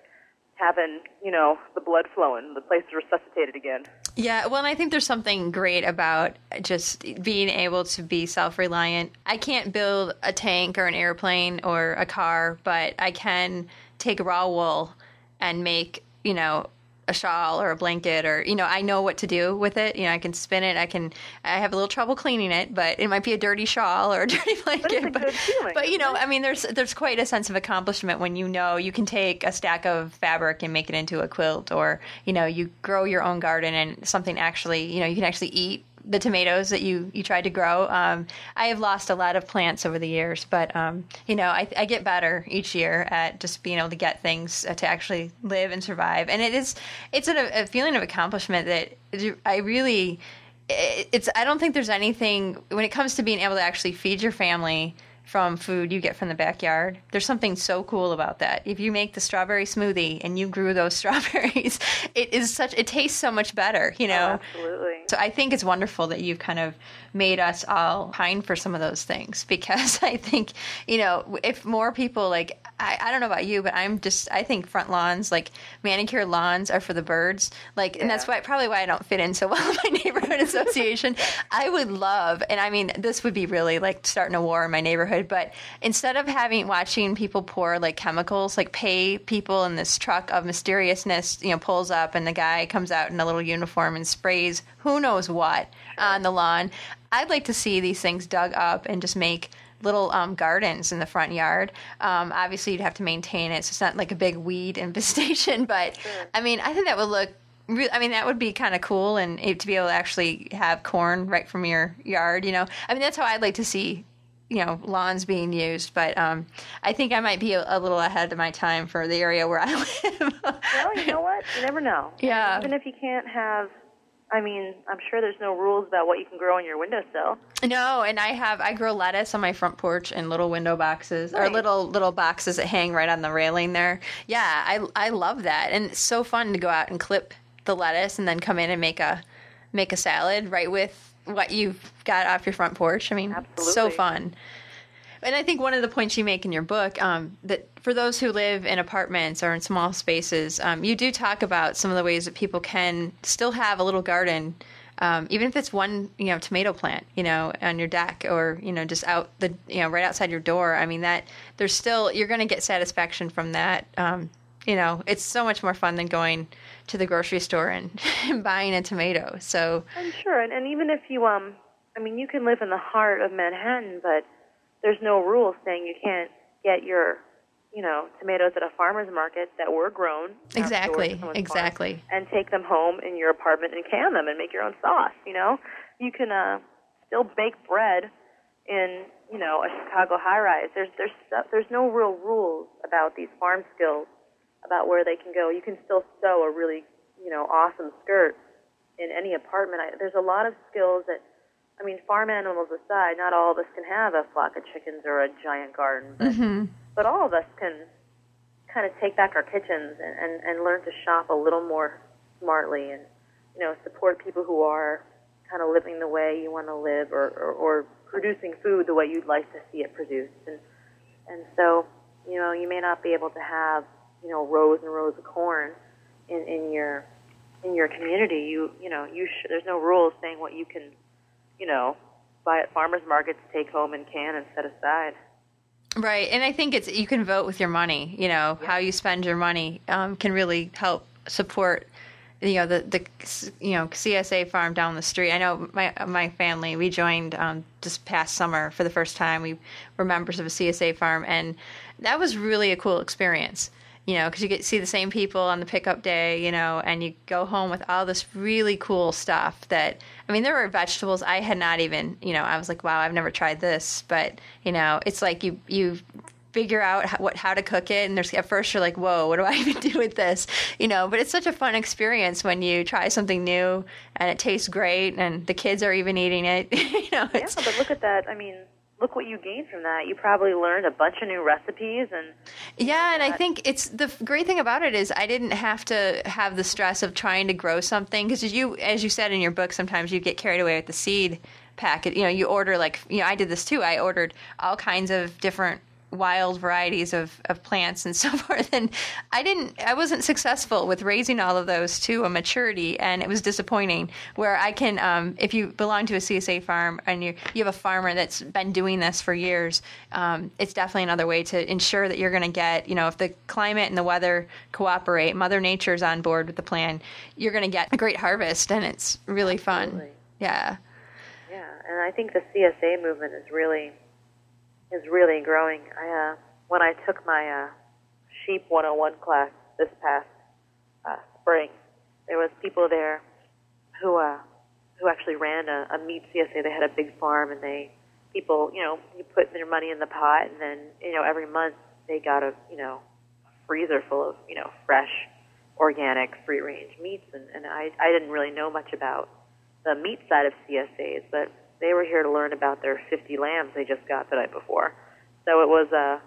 Speaker 2: having you know the blood flowing, the place resuscitated again.
Speaker 1: Yeah, well, I think there's something great about just being able to be self reliant. I can't build a tank or an airplane or a car, but I can take raw wool and make, you know, a shawl or a blanket or you know I know what to do with it. You know I can spin it. I can. I have a little trouble cleaning it, but it might be a dirty shawl or a dirty blanket.
Speaker 2: a
Speaker 1: but, but you know? I mean there's there's quite a sense of accomplishment when you know you can take a stack of fabric and make it into a quilt, or you know you grow your own garden and something actually you know you can actually eat the tomatoes that you you tried to grow. Um, I have lost a lot of plants over the years, but um, you know I, I get better each year at just being able to get things uh, to actually live and survive. And it is it's a, a feeling of accomplishment that I really it's I don't think there's anything when it comes to being able to actually feed your family from food you get from the backyard. There's something so cool about that. If you make the strawberry smoothie and you grew those strawberries, it is such it tastes so much better, you know.
Speaker 2: Oh, absolutely.
Speaker 1: So I think it's wonderful that you've kind of made us all pine for some of those things because I think, you know, if more people like I, I don't know about you, but I'm just I think front lawns, like manicured lawns are for the birds. Like and that's why probably why I don't fit in so well in my neighborhood association. I would love and I mean this would be really like starting a war in my neighborhood, but instead of having watching people pour like chemicals, like pay people in this truck of mysteriousness, you know, pulls up and the guy comes out in a little uniform and sprays who knows what on the lawn. I'd like to see these things dug up and just make little um, gardens in the front yard. Um, obviously, you'd have to maintain it, so it's not like a big weed infestation. But I mean, I think that would look. Re- I mean, that would be kind of cool, and it, to be able to actually have corn right from your yard. You know, I mean, that's how I'd like to see. You know, lawns being used, but um, I think I might be a, a little ahead of my time for the area where I live.
Speaker 2: Well, you know what? You never know.
Speaker 1: Yeah.
Speaker 2: Even if you can't have, I mean, I'm sure there's no rules about what you can grow on your windowsill.
Speaker 1: No, and I have I grow lettuce on my front porch in little window boxes or little little boxes that hang right on the railing there. Yeah, I I love that, and it's so fun to go out and clip the lettuce and then come in and make a make a salad right with what you've got off your front porch. I mean, so fun. And I think one of the points you make in your book um, that for those who live in apartments or in small spaces, um, you do talk about some of the ways that people can still have a little garden, um, even if it's one you know tomato plant, you know, on your deck or you know just out the you know right outside your door. I mean that there's still you're going to get satisfaction from that. Um, you know, it's so much more fun than going to the grocery store and, and buying a tomato. So
Speaker 2: I'm sure, and, and even if you, um, I mean, you can live in the heart of Manhattan, but there's no rule saying you can't get your, you know, tomatoes at a farmer's market that were grown
Speaker 1: Exactly, exactly.
Speaker 2: and take them home in your apartment and can them and make your own sauce. You know, you can uh, still bake bread in, you know, a Chicago high-rise. There's there's there's no real rules about these farm skills about where they can go. You can still sew a really, you know, awesome skirt in any apartment. I, there's a lot of skills that, I mean, farm animals aside, not all of us can have a flock of chickens or a giant garden, but, mm-hmm. but all of us can kind of take back our kitchens and, and, and learn to shop a little more smartly and, you know, support people who are kind of living the way you want to live or, or, or producing food the way you'd like to see it produced. And, and so, you know, you may not be able to have, you know, rows and rows of corn in, in your in your community. You you know, you sh- there's no rules saying what you can, you know, buy at farmers markets, take home and can and set aside.
Speaker 1: Right, and I think it's you can vote with your money. You know how you spend your money um, can really help support. You know the the you know CSA farm down the street. I know my my family we joined um, this past summer for the first time. We were members of a CSA farm, and that was really a cool experience. You know, because you get to see the same people on the pickup day. You know, and you go home with all this really cool stuff. That I mean, there were vegetables I had not even. You know, I was like, wow, I've never tried this. But you know, it's like you you figure out how, what how to cook it and there's at first you're like whoa what do i even do with this you know but it's such a fun experience when you try something new and it tastes great and the kids are even eating it you know
Speaker 2: Yeah, but look at that. I mean, look what you gained from that. You probably learned a bunch of new recipes and
Speaker 1: Yeah, and I think it's the great thing about it is I didn't have to have the stress of trying to grow something because you, as you said in your book, sometimes you get carried away with the seed packet. You know, you order like you know I did this too. I ordered all kinds of different wild varieties of, of plants and so forth. And i didn't i wasn't successful with raising all of those to a maturity. And it was disappointing where i can um, if you belong to a csa farm and you you have a farmer that's been doing this for years um, it's definitely another way to ensure that you're going to get you know if the climate and the weather cooperate mother nature's on board with the plan you're going to get a great harvest and it's really fun.
Speaker 2: Absolutely.
Speaker 1: yeah.
Speaker 2: Yeah, and I think the CSA movement is really is really growing. I uh, when I took my uh, sheep 101 class this past uh, spring, there was people there who uh, who actually ran a, a meat CSA. They had a big farm, and they people you know you put their money in the pot, and then you know every month they got a you know freezer full of you know fresh, organic, free range meats, and, and I I didn't really know much about the meat side of CSAs, but they were here to learn about their 50 lambs they just got the night before. So it was uh,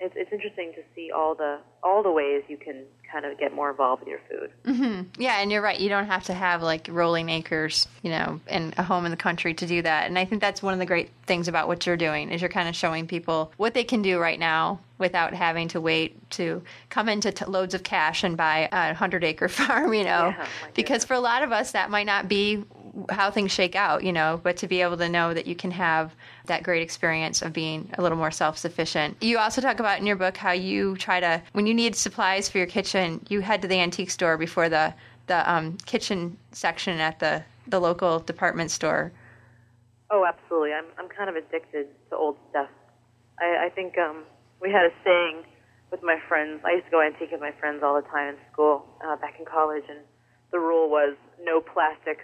Speaker 2: it's it's interesting to see all the all the ways you can kind of get more involved with your food.
Speaker 1: hmm Yeah, and you're right. You don't have to have like rolling acres, you know, and a home in the country to do that. And I think that's one of the great things about what you're doing is you're kind of showing people what they can do right now without having to wait to come into t- loads of cash and buy a hundred acre farm, you know,
Speaker 2: Yeah,
Speaker 1: because for a lot of us that might not be how things shake out, you know, but to be able to know that you can have that great experience of being a little more self sufficient. You also talk about in your book how you try to, when you need supplies for your kitchen, you head to the antique store before the, the um, kitchen section at the, the local department store.
Speaker 2: Oh, absolutely. I'm I'm kind of addicted to old stuff. I, I think um, we had a saying with my friends. I used to go antique with my friends all the time in school uh, back in college, and the rule was no plastic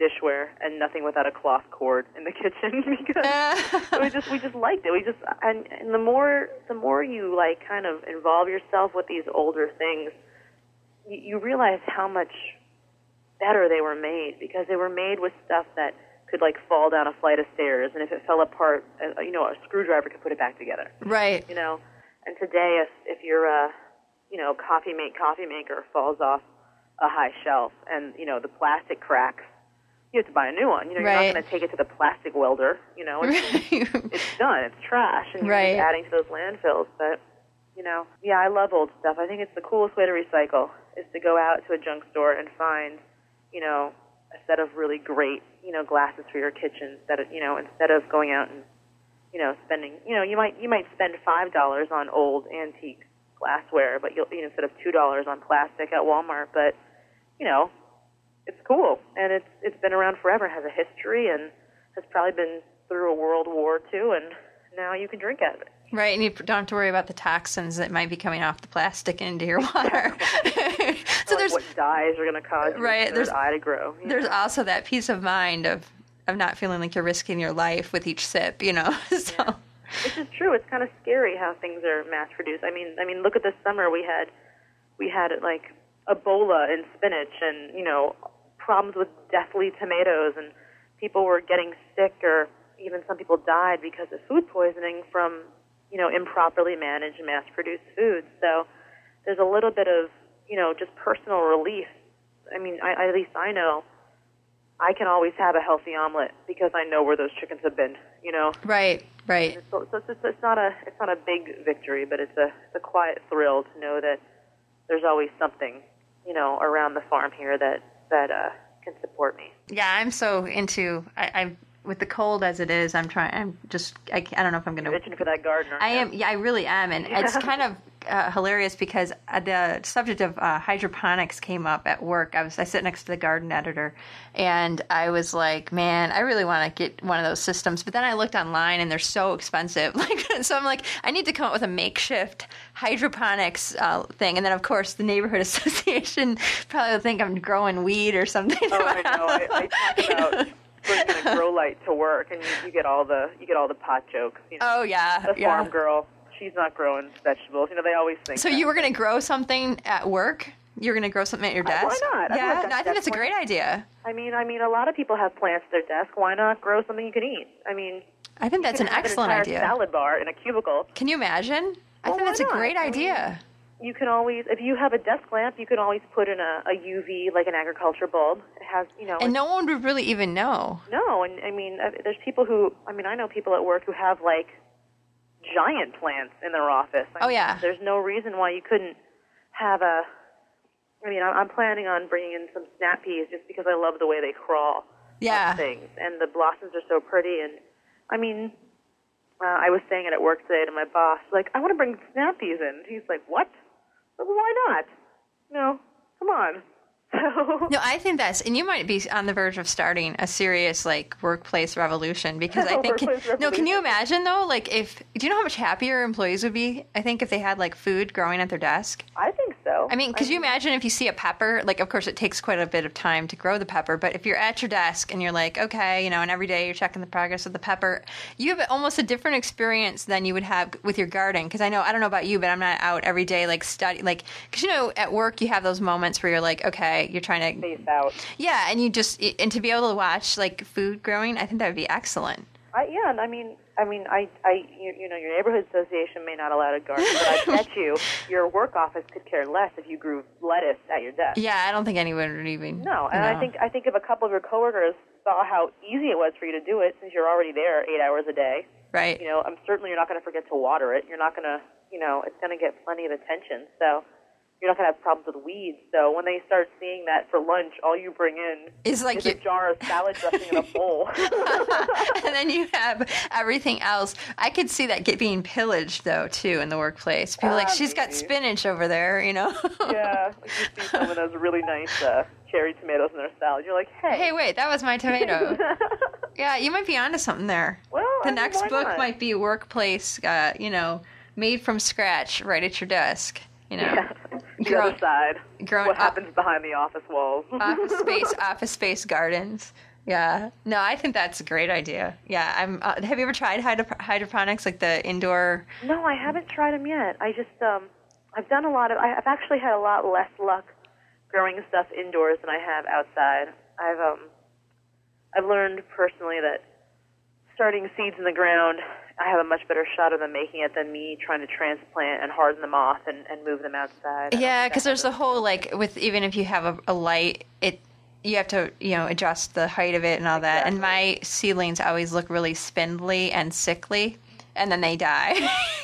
Speaker 2: dishware and nothing without a cloth cord in the kitchen because we just we just liked it. We just and, and the more the more you like kind of involve yourself with these older things, you, you realize how much better they were made because they were made with stuff that could like fall down a flight of stairs, and if it fell apart, uh, you know, a screwdriver could put it back together.
Speaker 1: Right.
Speaker 2: You know, and today, if if your uh, you know coffee make coffee maker falls off a high shelf, and you know the plastic cracks, you have to buy a new one. You know, you're
Speaker 1: Right.
Speaker 2: not going to take it to the plastic welder. You know, it's, it's done. It's trash, and you're
Speaker 1: Right.
Speaker 2: just adding to those landfills. But you know, yeah, I love old stuff. I think it's the coolest way to recycle is to go out to a junk store and find, you know, a set of really great, you know, glasses for your kitchen. Instead of, you know, instead of going out and, you know, spending, you know, you might you might spend five dollars on old antique glassware, but you'll, you know, instead of two dollars on plastic at Walmart. But, you know, it's cool and it's it's been around forever, has a history, and has probably been through a world war too, and now you can drink out of it.
Speaker 1: Right, and you don't have to worry about the toxins that might be coming off the plastic into your water. so
Speaker 2: like
Speaker 1: there's
Speaker 2: what dyes are going to cause
Speaker 1: Right, there's-
Speaker 2: eye to grow.
Speaker 1: there's
Speaker 2: know?
Speaker 1: also that peace of mind of of not feeling like you're risking your life with each sip, you know. so
Speaker 2: Which is true. It's kind of scary how things are mass produced. I mean, I mean, look at this summer. We had we had it like Ebola in spinach, and you know, problems with deathly tomatoes, and people were getting sick, or even some people died because of food poisoning from you know improperly managed mass-produced foods. So there's a little bit of you know just personal relief. I mean, I, at least I know I can always have a healthy omelet because I know where those chickens have been. You know.
Speaker 1: right, right.
Speaker 2: So, so it's, it's, it's not a it's not a big victory, but it's a it's a quiet thrill to know that there's always something, you know, around the farm here that that uh, can support me.
Speaker 1: Yeah, I'm so into I, I with the cold as it is. I'm trying. I'm just. I, I don't know if I'm
Speaker 2: I'm
Speaker 1: gonna.
Speaker 2: itching for that garden. aren't
Speaker 1: I am. Yeah, I really am, and it's kind of uh, hilarious because uh, the subject of uh, hydroponics came up at work. I was I sit next to the garden editor, and I was like, man, I really want to get one of those systems. But then I looked online, and they're so expensive. Like, so I'm like, I need to come up with a makeshift hydroponics uh, thing. And then of course the neighborhood association probably will think I'm growing weed or something.
Speaker 2: Oh, I know. I, I talk about bringing a grow light to work, and you, you get all the you get all the pot jokes. You know,
Speaker 1: oh yeah,
Speaker 2: the
Speaker 1: yeah.
Speaker 2: farm girl, she's not growing vegetables. You know, they always think.
Speaker 1: So
Speaker 2: that.
Speaker 1: you were going to grow something at work? You're going to grow something at your
Speaker 2: Uh,
Speaker 1: desk?
Speaker 2: why not? I
Speaker 1: Yeah, no, I think
Speaker 2: that's
Speaker 1: a great idea.
Speaker 2: I mean, I mean, a lot of people have plants at their desk. Why not grow something you can eat? I mean,
Speaker 1: I think that's an excellent
Speaker 2: an
Speaker 1: idea.
Speaker 2: salad bar in a cubicle.
Speaker 1: Can you imagine? I
Speaker 2: Well,
Speaker 1: think that's a
Speaker 2: not?
Speaker 1: great
Speaker 2: I mean,
Speaker 1: idea.
Speaker 2: you can always, if you have a desk lamp, you can always put in a, a UV, like an agriculture bulb. It has, you know,
Speaker 1: and no one would really even know.
Speaker 2: no, and I mean, uh, there's people who, I mean, I know people at work who have like giant plants in their office. I
Speaker 1: Oh,
Speaker 2: mean,
Speaker 1: yeah.
Speaker 2: There's no reason why you couldn't have a. I mean, I'm planning on bringing in some snap peas just because I love the way they crawl.
Speaker 1: Yeah.
Speaker 2: things, and the blossoms are so pretty. And I mean, uh, I was saying it at work today to my boss, like, I want to bring snap peas in. He's like, what? Well, why not? No, come on. So
Speaker 1: No, I think that's, and you might be on the verge of starting a serious like workplace revolution because I think.
Speaker 2: Workplace
Speaker 1: no, can you imagine though? Like, if do you know how much happier employees would be? I think if they had like food growing at their desk.
Speaker 2: I so.
Speaker 1: I mean, could you imagine if you see a pepper? Like, of course, it takes quite a bit of time to grow the pepper, but if you're at your desk and you're like, okay, you know, and every day you're checking the progress of the pepper, you have almost a different experience than you would have with your garden. Because I know, I don't know about you, but I'm not out every day, like, study, like, because, you know, at work you have those moments where you're like, okay, you're trying to,
Speaker 2: Space out.
Speaker 1: yeah, and you just, and to be able to watch, like, food growing, I think that would be excellent.
Speaker 2: I, yeah, and I mean, I mean, I, I, you, you know, your neighborhood association may not allow a garden, but I bet you your work office could care less if you grew lettuce at your desk.
Speaker 1: Yeah, I don't think anyone would even.
Speaker 2: No, and
Speaker 1: know.
Speaker 2: I think I think if a couple of your coworkers saw how easy it was for you to do it, since you're already there eight hours a day,
Speaker 1: right.
Speaker 2: you know, I'm certainly you're not going to forget to water it. You're not going to, you know, it's going to get plenty of attention. So you're not going to have problems with weeds. So when they start seeing that for lunch, all you bring in
Speaker 1: is like
Speaker 2: is
Speaker 1: you,
Speaker 2: a jar of salad dressing in a bowl.
Speaker 1: and then you have everything else. I could see that get being pillaged though too in the workplace. People like
Speaker 2: Ah,
Speaker 1: she's got spinach over there, you know.
Speaker 2: yeah, like you see some of those really nice uh, cherry tomatoes in their salad. You're like, hey,
Speaker 1: hey, wait, that was my tomato. yeah, you might be onto something there.
Speaker 2: well,
Speaker 1: The
Speaker 2: I mean,
Speaker 1: next book
Speaker 2: not?
Speaker 1: might be workplace, uh, you know, made from scratch, right at your desk. You know,
Speaker 2: Yeah. the
Speaker 1: Grown-
Speaker 2: other side.
Speaker 1: grown
Speaker 2: what
Speaker 1: up-
Speaker 2: happens behind the office walls?
Speaker 1: office space, office space gardens. Yeah, no, I think that's a great idea. Yeah, I'm. Uh, have you ever tried hydro- hydroponics, like the indoor?
Speaker 2: No, I haven't tried them yet. I just um, I've done a lot of. I've actually had a lot less luck growing stuff indoors than I have outside. I've um, I've learned personally that starting seeds in the ground, I have a much better shot of them making it than me trying to transplant and harden them off and, and move them outside.
Speaker 1: Yeah, because there's
Speaker 2: has
Speaker 1: whole like with even if you have a, a light, it you have to you know adjust the height of it and all that. And my seedlings always look really spindly and sickly, and then they die.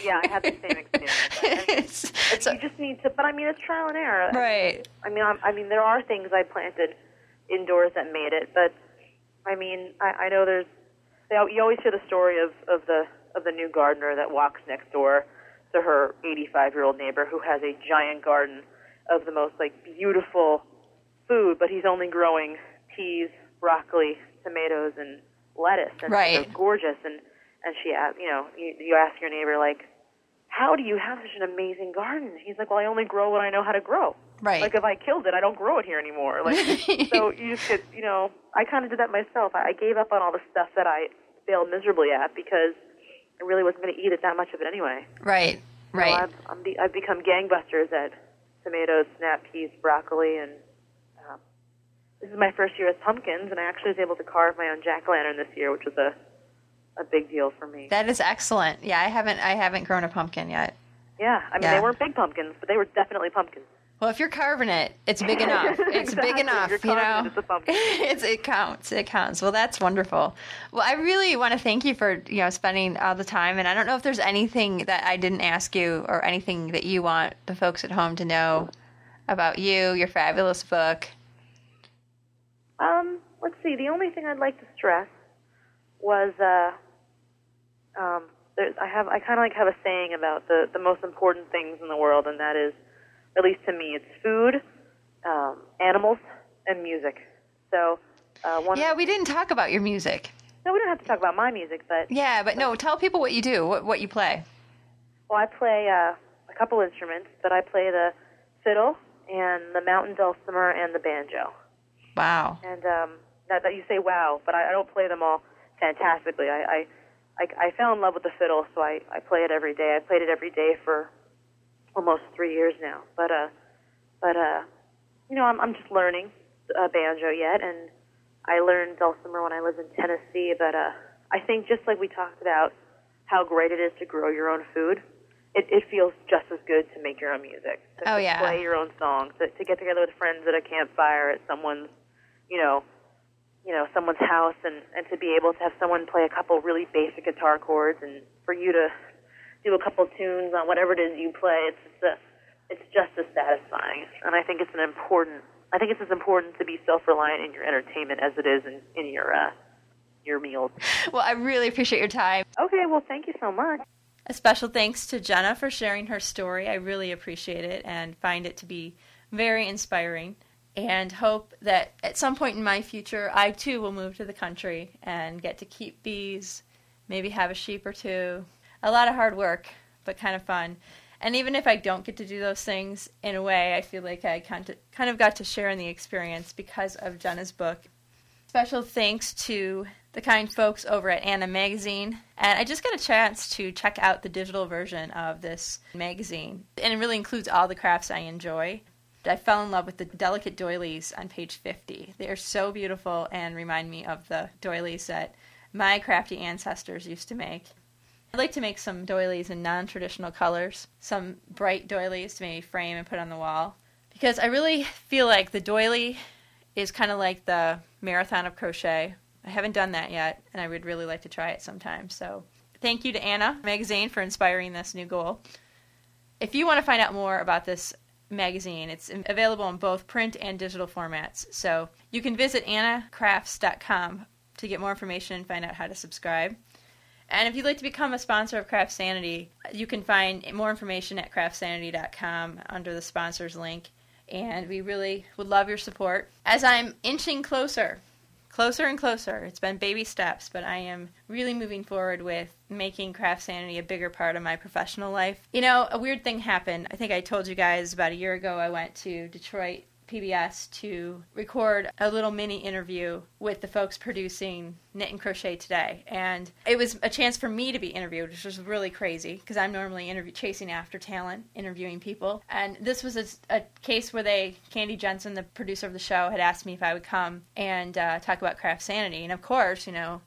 Speaker 2: Yeah, I had the same experience.
Speaker 1: It's-
Speaker 2: it's-
Speaker 1: so-
Speaker 2: you just need to, but I mean, it's trial and error.
Speaker 1: right.
Speaker 2: I mean, I'm, I mean, there are things I planted indoors that made it, but I mean, I, I know there's. They, you always hear the story of, of the of the new gardener that walks next door to her 85 year old neighbor who has a giant garden of the most like beautiful food, but he's only growing peas, broccoli, tomatoes, and lettuce, and
Speaker 1: Right.
Speaker 2: they're gorgeous. And and she, asked, you know, you, you ask your neighbor like, how do you have such an amazing garden? He's like, well, I only grow what I know how to grow.
Speaker 1: Right.
Speaker 2: Like if I killed it, I don't grow it here anymore. Like so, you just get, you know, I kind of did that myself. I, I gave up on all the stuff that I failed miserably at because I really wasn't going to eat it that much of it anyway.
Speaker 1: Right.
Speaker 2: So
Speaker 1: Right.
Speaker 2: I've, I'm be, I've become gangbusters at tomatoes, snap peas, broccoli, and um, this is my first year with pumpkins, and I actually was able to carve my own jack o' lantern this year, which was a a big deal for me.
Speaker 1: That is excellent. Yeah, I haven't I haven't grown a pumpkin yet.
Speaker 2: yeah, I mean
Speaker 1: Yeah.
Speaker 2: they weren't big pumpkins, but they were definitely pumpkins.
Speaker 1: Well, if you're carving it, it's big enough. It's
Speaker 2: Exactly.
Speaker 1: big enough, you know.
Speaker 2: it, it's a
Speaker 1: it's it counts. It counts. Well, that's wonderful. Well, I really want to thank you for you know spending all the time. And I don't know if there's anything that I didn't ask you or anything that you want the folks at home to know about you, your fabulous book.
Speaker 2: Um, let's see. The only thing I'd like to stress was uh, um, there's, I have I kind of like have a saying about the the most important things in the world, and that is, at least to me, it's food, um, animals, and music. So, uh, one.
Speaker 1: Yeah, we didn't talk about your music.
Speaker 2: No, we don't have to talk about my music, but
Speaker 1: Yeah, but no, tell people what you do, what what you play.
Speaker 2: well, I play uh, a couple instruments, but I play the fiddle and the mountain dulcimer and the banjo.
Speaker 1: Wow.
Speaker 2: And um, that, that you say wow, but I, I don't play them all fantastically. I, I, I, I fell in love with the fiddle, so I, I play it every day. I played it every day for almost three years now. But uh, but uh, you know, I'm I'm just learning uh, banjo yet, and I learned dulcimer when I lived in Tennessee. But uh, I think just like we talked about how great it is to grow your own food, it, it feels just as good to make your own music. To,
Speaker 1: Oh,
Speaker 2: to
Speaker 1: yeah.
Speaker 2: play your own songs, to, to get together with friends at a campfire at someone's, you know, you know, someone's house, and and to be able to have someone play a couple really basic guitar chords, and for you to do a couple tunes on whatever it is you play, it's just a, it's just as satisfying. And I think it's an important. I think it's as important to be self-reliant in your entertainment as it is in, in your uh, your meals.
Speaker 1: Well, I really appreciate your time.
Speaker 2: Okay, well, thank you so much.
Speaker 1: A special thanks to Jenna for sharing her story. I really appreciate it and find it to be very inspiring. And hope that at some point in my future, I too will move to the country and get to keep bees, maybe have a sheep or two. A lot of hard work, but kind of fun. And even if I don't get to do those things, in a way, I feel like I kind of, got to share in the experience because of Jenna's book. Special thanks to the kind folks over at Anna Magazine. And I just got a chance to check out the digital version of this magazine. And it really includes all the crafts I enjoy. I fell in love with the delicate doilies on page 50. They are so beautiful and remind me of the doilies that my crafty ancestors used to make. I'd like to make some doilies in non traditional colors, some bright doilies to maybe frame and put on the wall. Because I really feel like the doily is kind of like the marathon of crochet. I haven't done that yet, and I would really like to try it sometime. So, thank you to Anna Magazine for inspiring this new goal. If you want to find out more about this magazine, it's available in both print and digital formats. So, you can visit annacrafts.com to get more information and find out how to subscribe. And if you'd like to become a sponsor of Craft Sanity, you can find more information at craftsanity.com under the sponsors link. And we really would love your support as I'm inching closer, closer and closer. It's been baby steps, but I am really moving forward with making Craft Sanity a bigger part of my professional life. You know, a weird thing happened. I think I told you guys about a year ago I went to Detroit PBS to record a little mini interview with the folks producing Knit and Crochet Today. And it was a chance for me to be interviewed, which was really crazy because I'm normally interview- chasing after talent, interviewing people. And this was a, a, case where they, Candi Jensen, the producer of the show, had asked me if I would come and uh, talk about craft sanity. And of course, you know,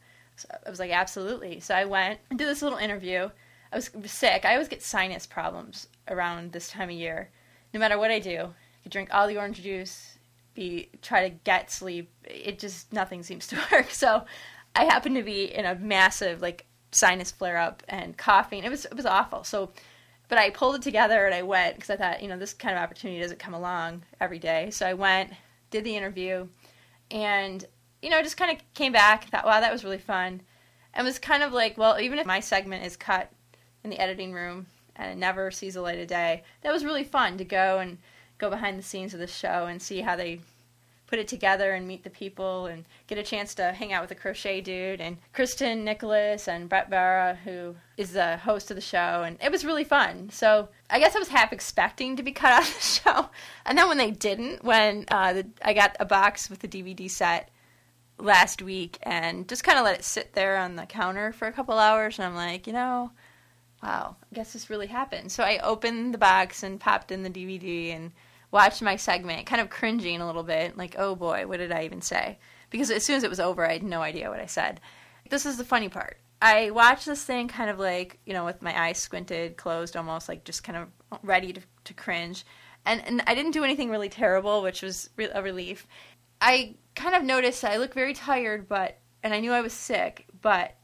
Speaker 1: I was like, absolutely. So I went and did this little interview. I was sick. I always get sinus problems around this time of year, no matter what I do could drink all the orange juice, be try to get sleep. It just nothing seems to work. So I happened to be in a massive like sinus flare up and coughing. It was it was awful. So but I pulled it together and I went because I thought, you know, this kind of opportunity doesn't come along every day. So I went, did the interview, and you know, just kind of came back. Thought, wow, that was really fun, and was kind of like, well, even if my segment is cut in the editing room and it never sees the light of day, that was really fun to go and go behind the scenes of the show and see how they put it together and meet the people and get a chance to hang out with the crochet dude and Kristin Nicholas and Brett Bara, who is the host of the show. And it was really fun. So I guess I was half expecting to be cut out of the show. And then when they didn't, when uh, the, I got a box with the DVD set last week and just kind of let it sit there on the counter for a couple hours, and I'm like, you know, wow, I guess this really happened. So I opened the box and popped in the DVD and watched my segment, kind of cringing a little bit, like, oh boy, what did I even say? Because as soon as it was over, I had no idea what I said. This is the funny part. I watched this thing kind of like, you know, with my eyes squinted, closed almost, like just kind of ready to, to cringe. And, and I didn't do anything really terrible, which was a relief. I kind of noticed I look very tired, but, and I knew I was sick, but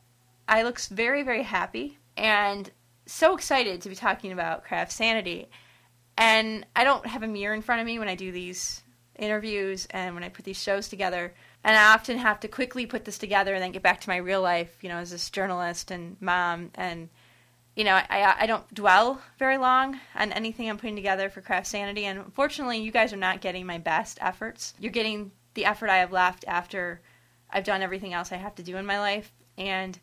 Speaker 1: I looked very, very happy and so excited to be talking about craft sanity and I don't have a mirror in front of me when I do these interviews and when I put these shows together. And I often have to quickly put this together and then get back to my real life, you know, as this journalist and mom. And, you know, I, I don't dwell very long on anything I'm putting together for Craft Sanity. And unfortunately, you guys are not getting my best efforts. You're getting the effort I have left after I've done everything else I have to do in my life. And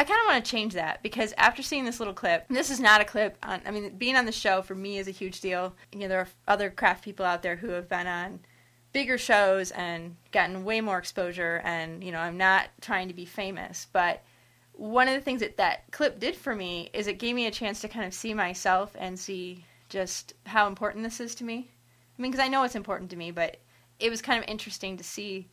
Speaker 1: I kind of want to change that because after seeing this little clip, this is not a clip on, I mean, being on the show for me is a huge deal. You know, there are other craft people out there who have been on bigger shows and gotten way more exposure, and, you know, I'm not trying to be famous, but one of the things that that clip did for me is it gave me a chance to kind of see myself and see just how important this is to me. I mean, because I know it's important to me, but it was kind of interesting to see,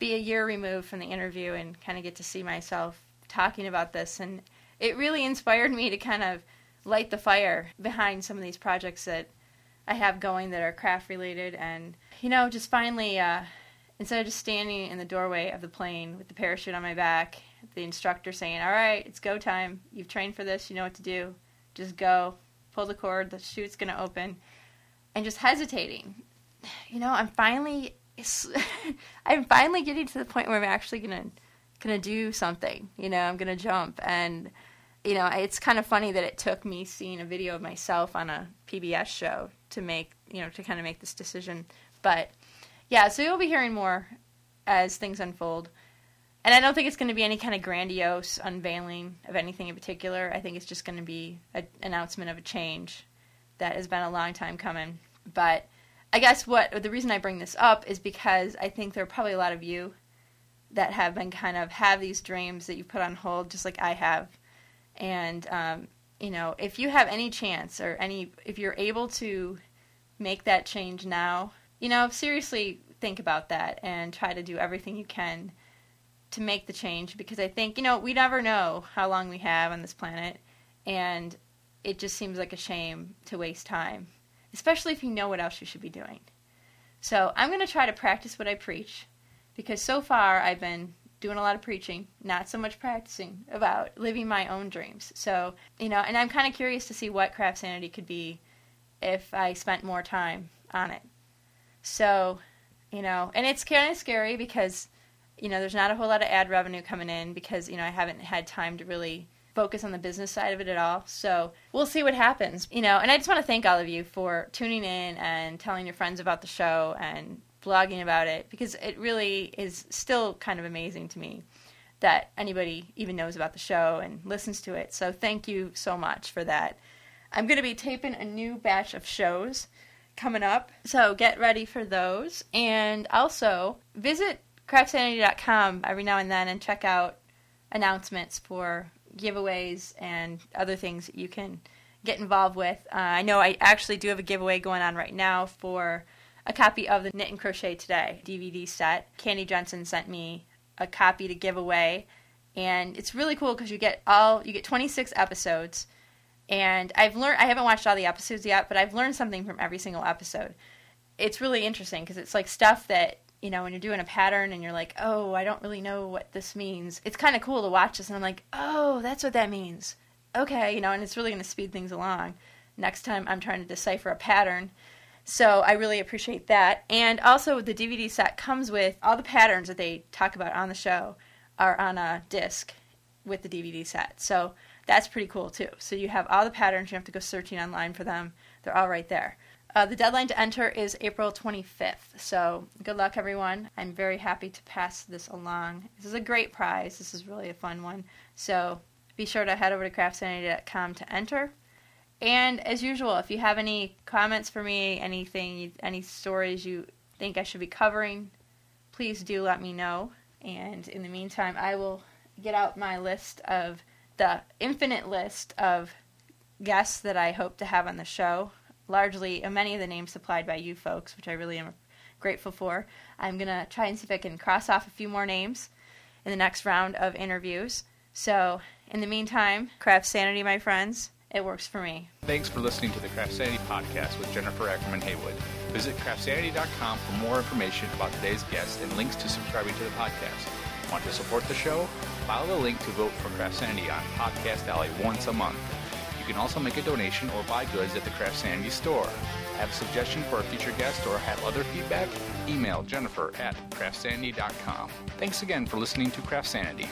Speaker 1: be a year removed from the interview and kind of get to see myself talking about this, and it really inspired me to kind of light the fire behind some of these projects that I have going that are craft related, and you know, just finally, uh, instead of just standing in the doorway of the plane with the parachute on my back, the instructor saying, "All right, it's go time. You've trained for this. You know what to do. Just go. Pull the cord. The chute's gonna open." And just hesitating. You know, I'm finally, I'm finally getting to the point where I'm actually gonna gonna do something. You know, I'm gonna jump, and you know, it's kind of funny that it took me seeing a video of myself on a PBS show to make you know to kind of make this decision. But yeah, so you'll be hearing more as things unfold. And I don't think it's going to be any kind of grandiose unveiling of anything in particular. I think it's just going to be an announcement of a change that has been a long time coming. But I guess what the reason I bring this up is because I think there are probably a lot of you that have been kind of have these dreams that you put on hold, just like I have. And um, you know, if you have any chance or any, if you're able to make that change now, you know, seriously think about that and try to do everything you can to make the change because I think, you know, we never know how long we have on this planet. And it just seems like a shame to waste time, especially if you know what else you should be doing. So I'm going to try to practice what I preach because so far I've been doing a lot of preaching, not so much practicing about living my own dreams. So, you know, and I'm kind of curious to see what craft sanity could be if I spent more time on it. So, you know, and it's kind of scary because, you know, there's not a whole lot of ad revenue coming in because, you know, I haven't had time to really focus on the business side of it at all. So we'll see what happens, you know. And I just want to thank all of you for tuning in and telling your friends about the show and blogging about it because it really is still kind of amazing to me that anybody even knows about the show and listens to it. So thank you so much for that. I'm going to be taping a new batch of shows coming up. So get ready for those. And also visit craftsanity.com every now and then and check out announcements for giveaways and other things that you can get involved with. Uh, I know I actually do have a giveaway going on right now for a copy of the Knit and Crochet Today DVD set. Candi Jensen sent me a copy to give away, and it's really cool because you get all you get 26 episodes, and I've learned I haven't watched all the episodes yet, but I've learned something from every single episode. It's really interesting because it's like stuff that you know, when you're doing a pattern and you're like, oh, I don't really know what this means, it's kind of cool to watch this. And I'm like, oh, that's what that means. Okay, you know, and it's really going to speed things along. Next time I'm trying to decipher a pattern. So I really appreciate that. And also, the DVD set comes with all the patterns that they talk about on the show are on a disc with the DVD set. So that's pretty cool too. So you have all the patterns, you have to go searching online for them. They're all right there. Uh, the deadline to enter is April 25th. So good luck, everyone. I'm very happy to pass this along. This is a great prize. This is really a fun one. So be sure to head over to craftsanity.com to enter. And as usual, if you have any comments for me, anything, any stories you think I should be covering, please do let me know. And in the meantime, I will get out my list of the infinite list of guests that I hope to have on the show largely many of the names supplied by you folks, which I really am grateful for. I'm going to try and see if I can cross off a few more names in the next round of interviews. So, in the meantime, craft sanity, my friends. It works for me.
Speaker 3: Thanks for listening to the Craft Sanity podcast with Jennifer Ackerman Haywood. Visit craftsanity.com for more information about today's guest and links to subscribing to the podcast. Want to support the show? Follow the link to vote for Craft Sanity on Podcast Alley once a month. You can also make a donation or buy goods at the Craft Sanity store. Have a suggestion for a future guest or have other feedback? Email Jennifer at craftsanity.com. Thanks again for listening to Craft Sanity.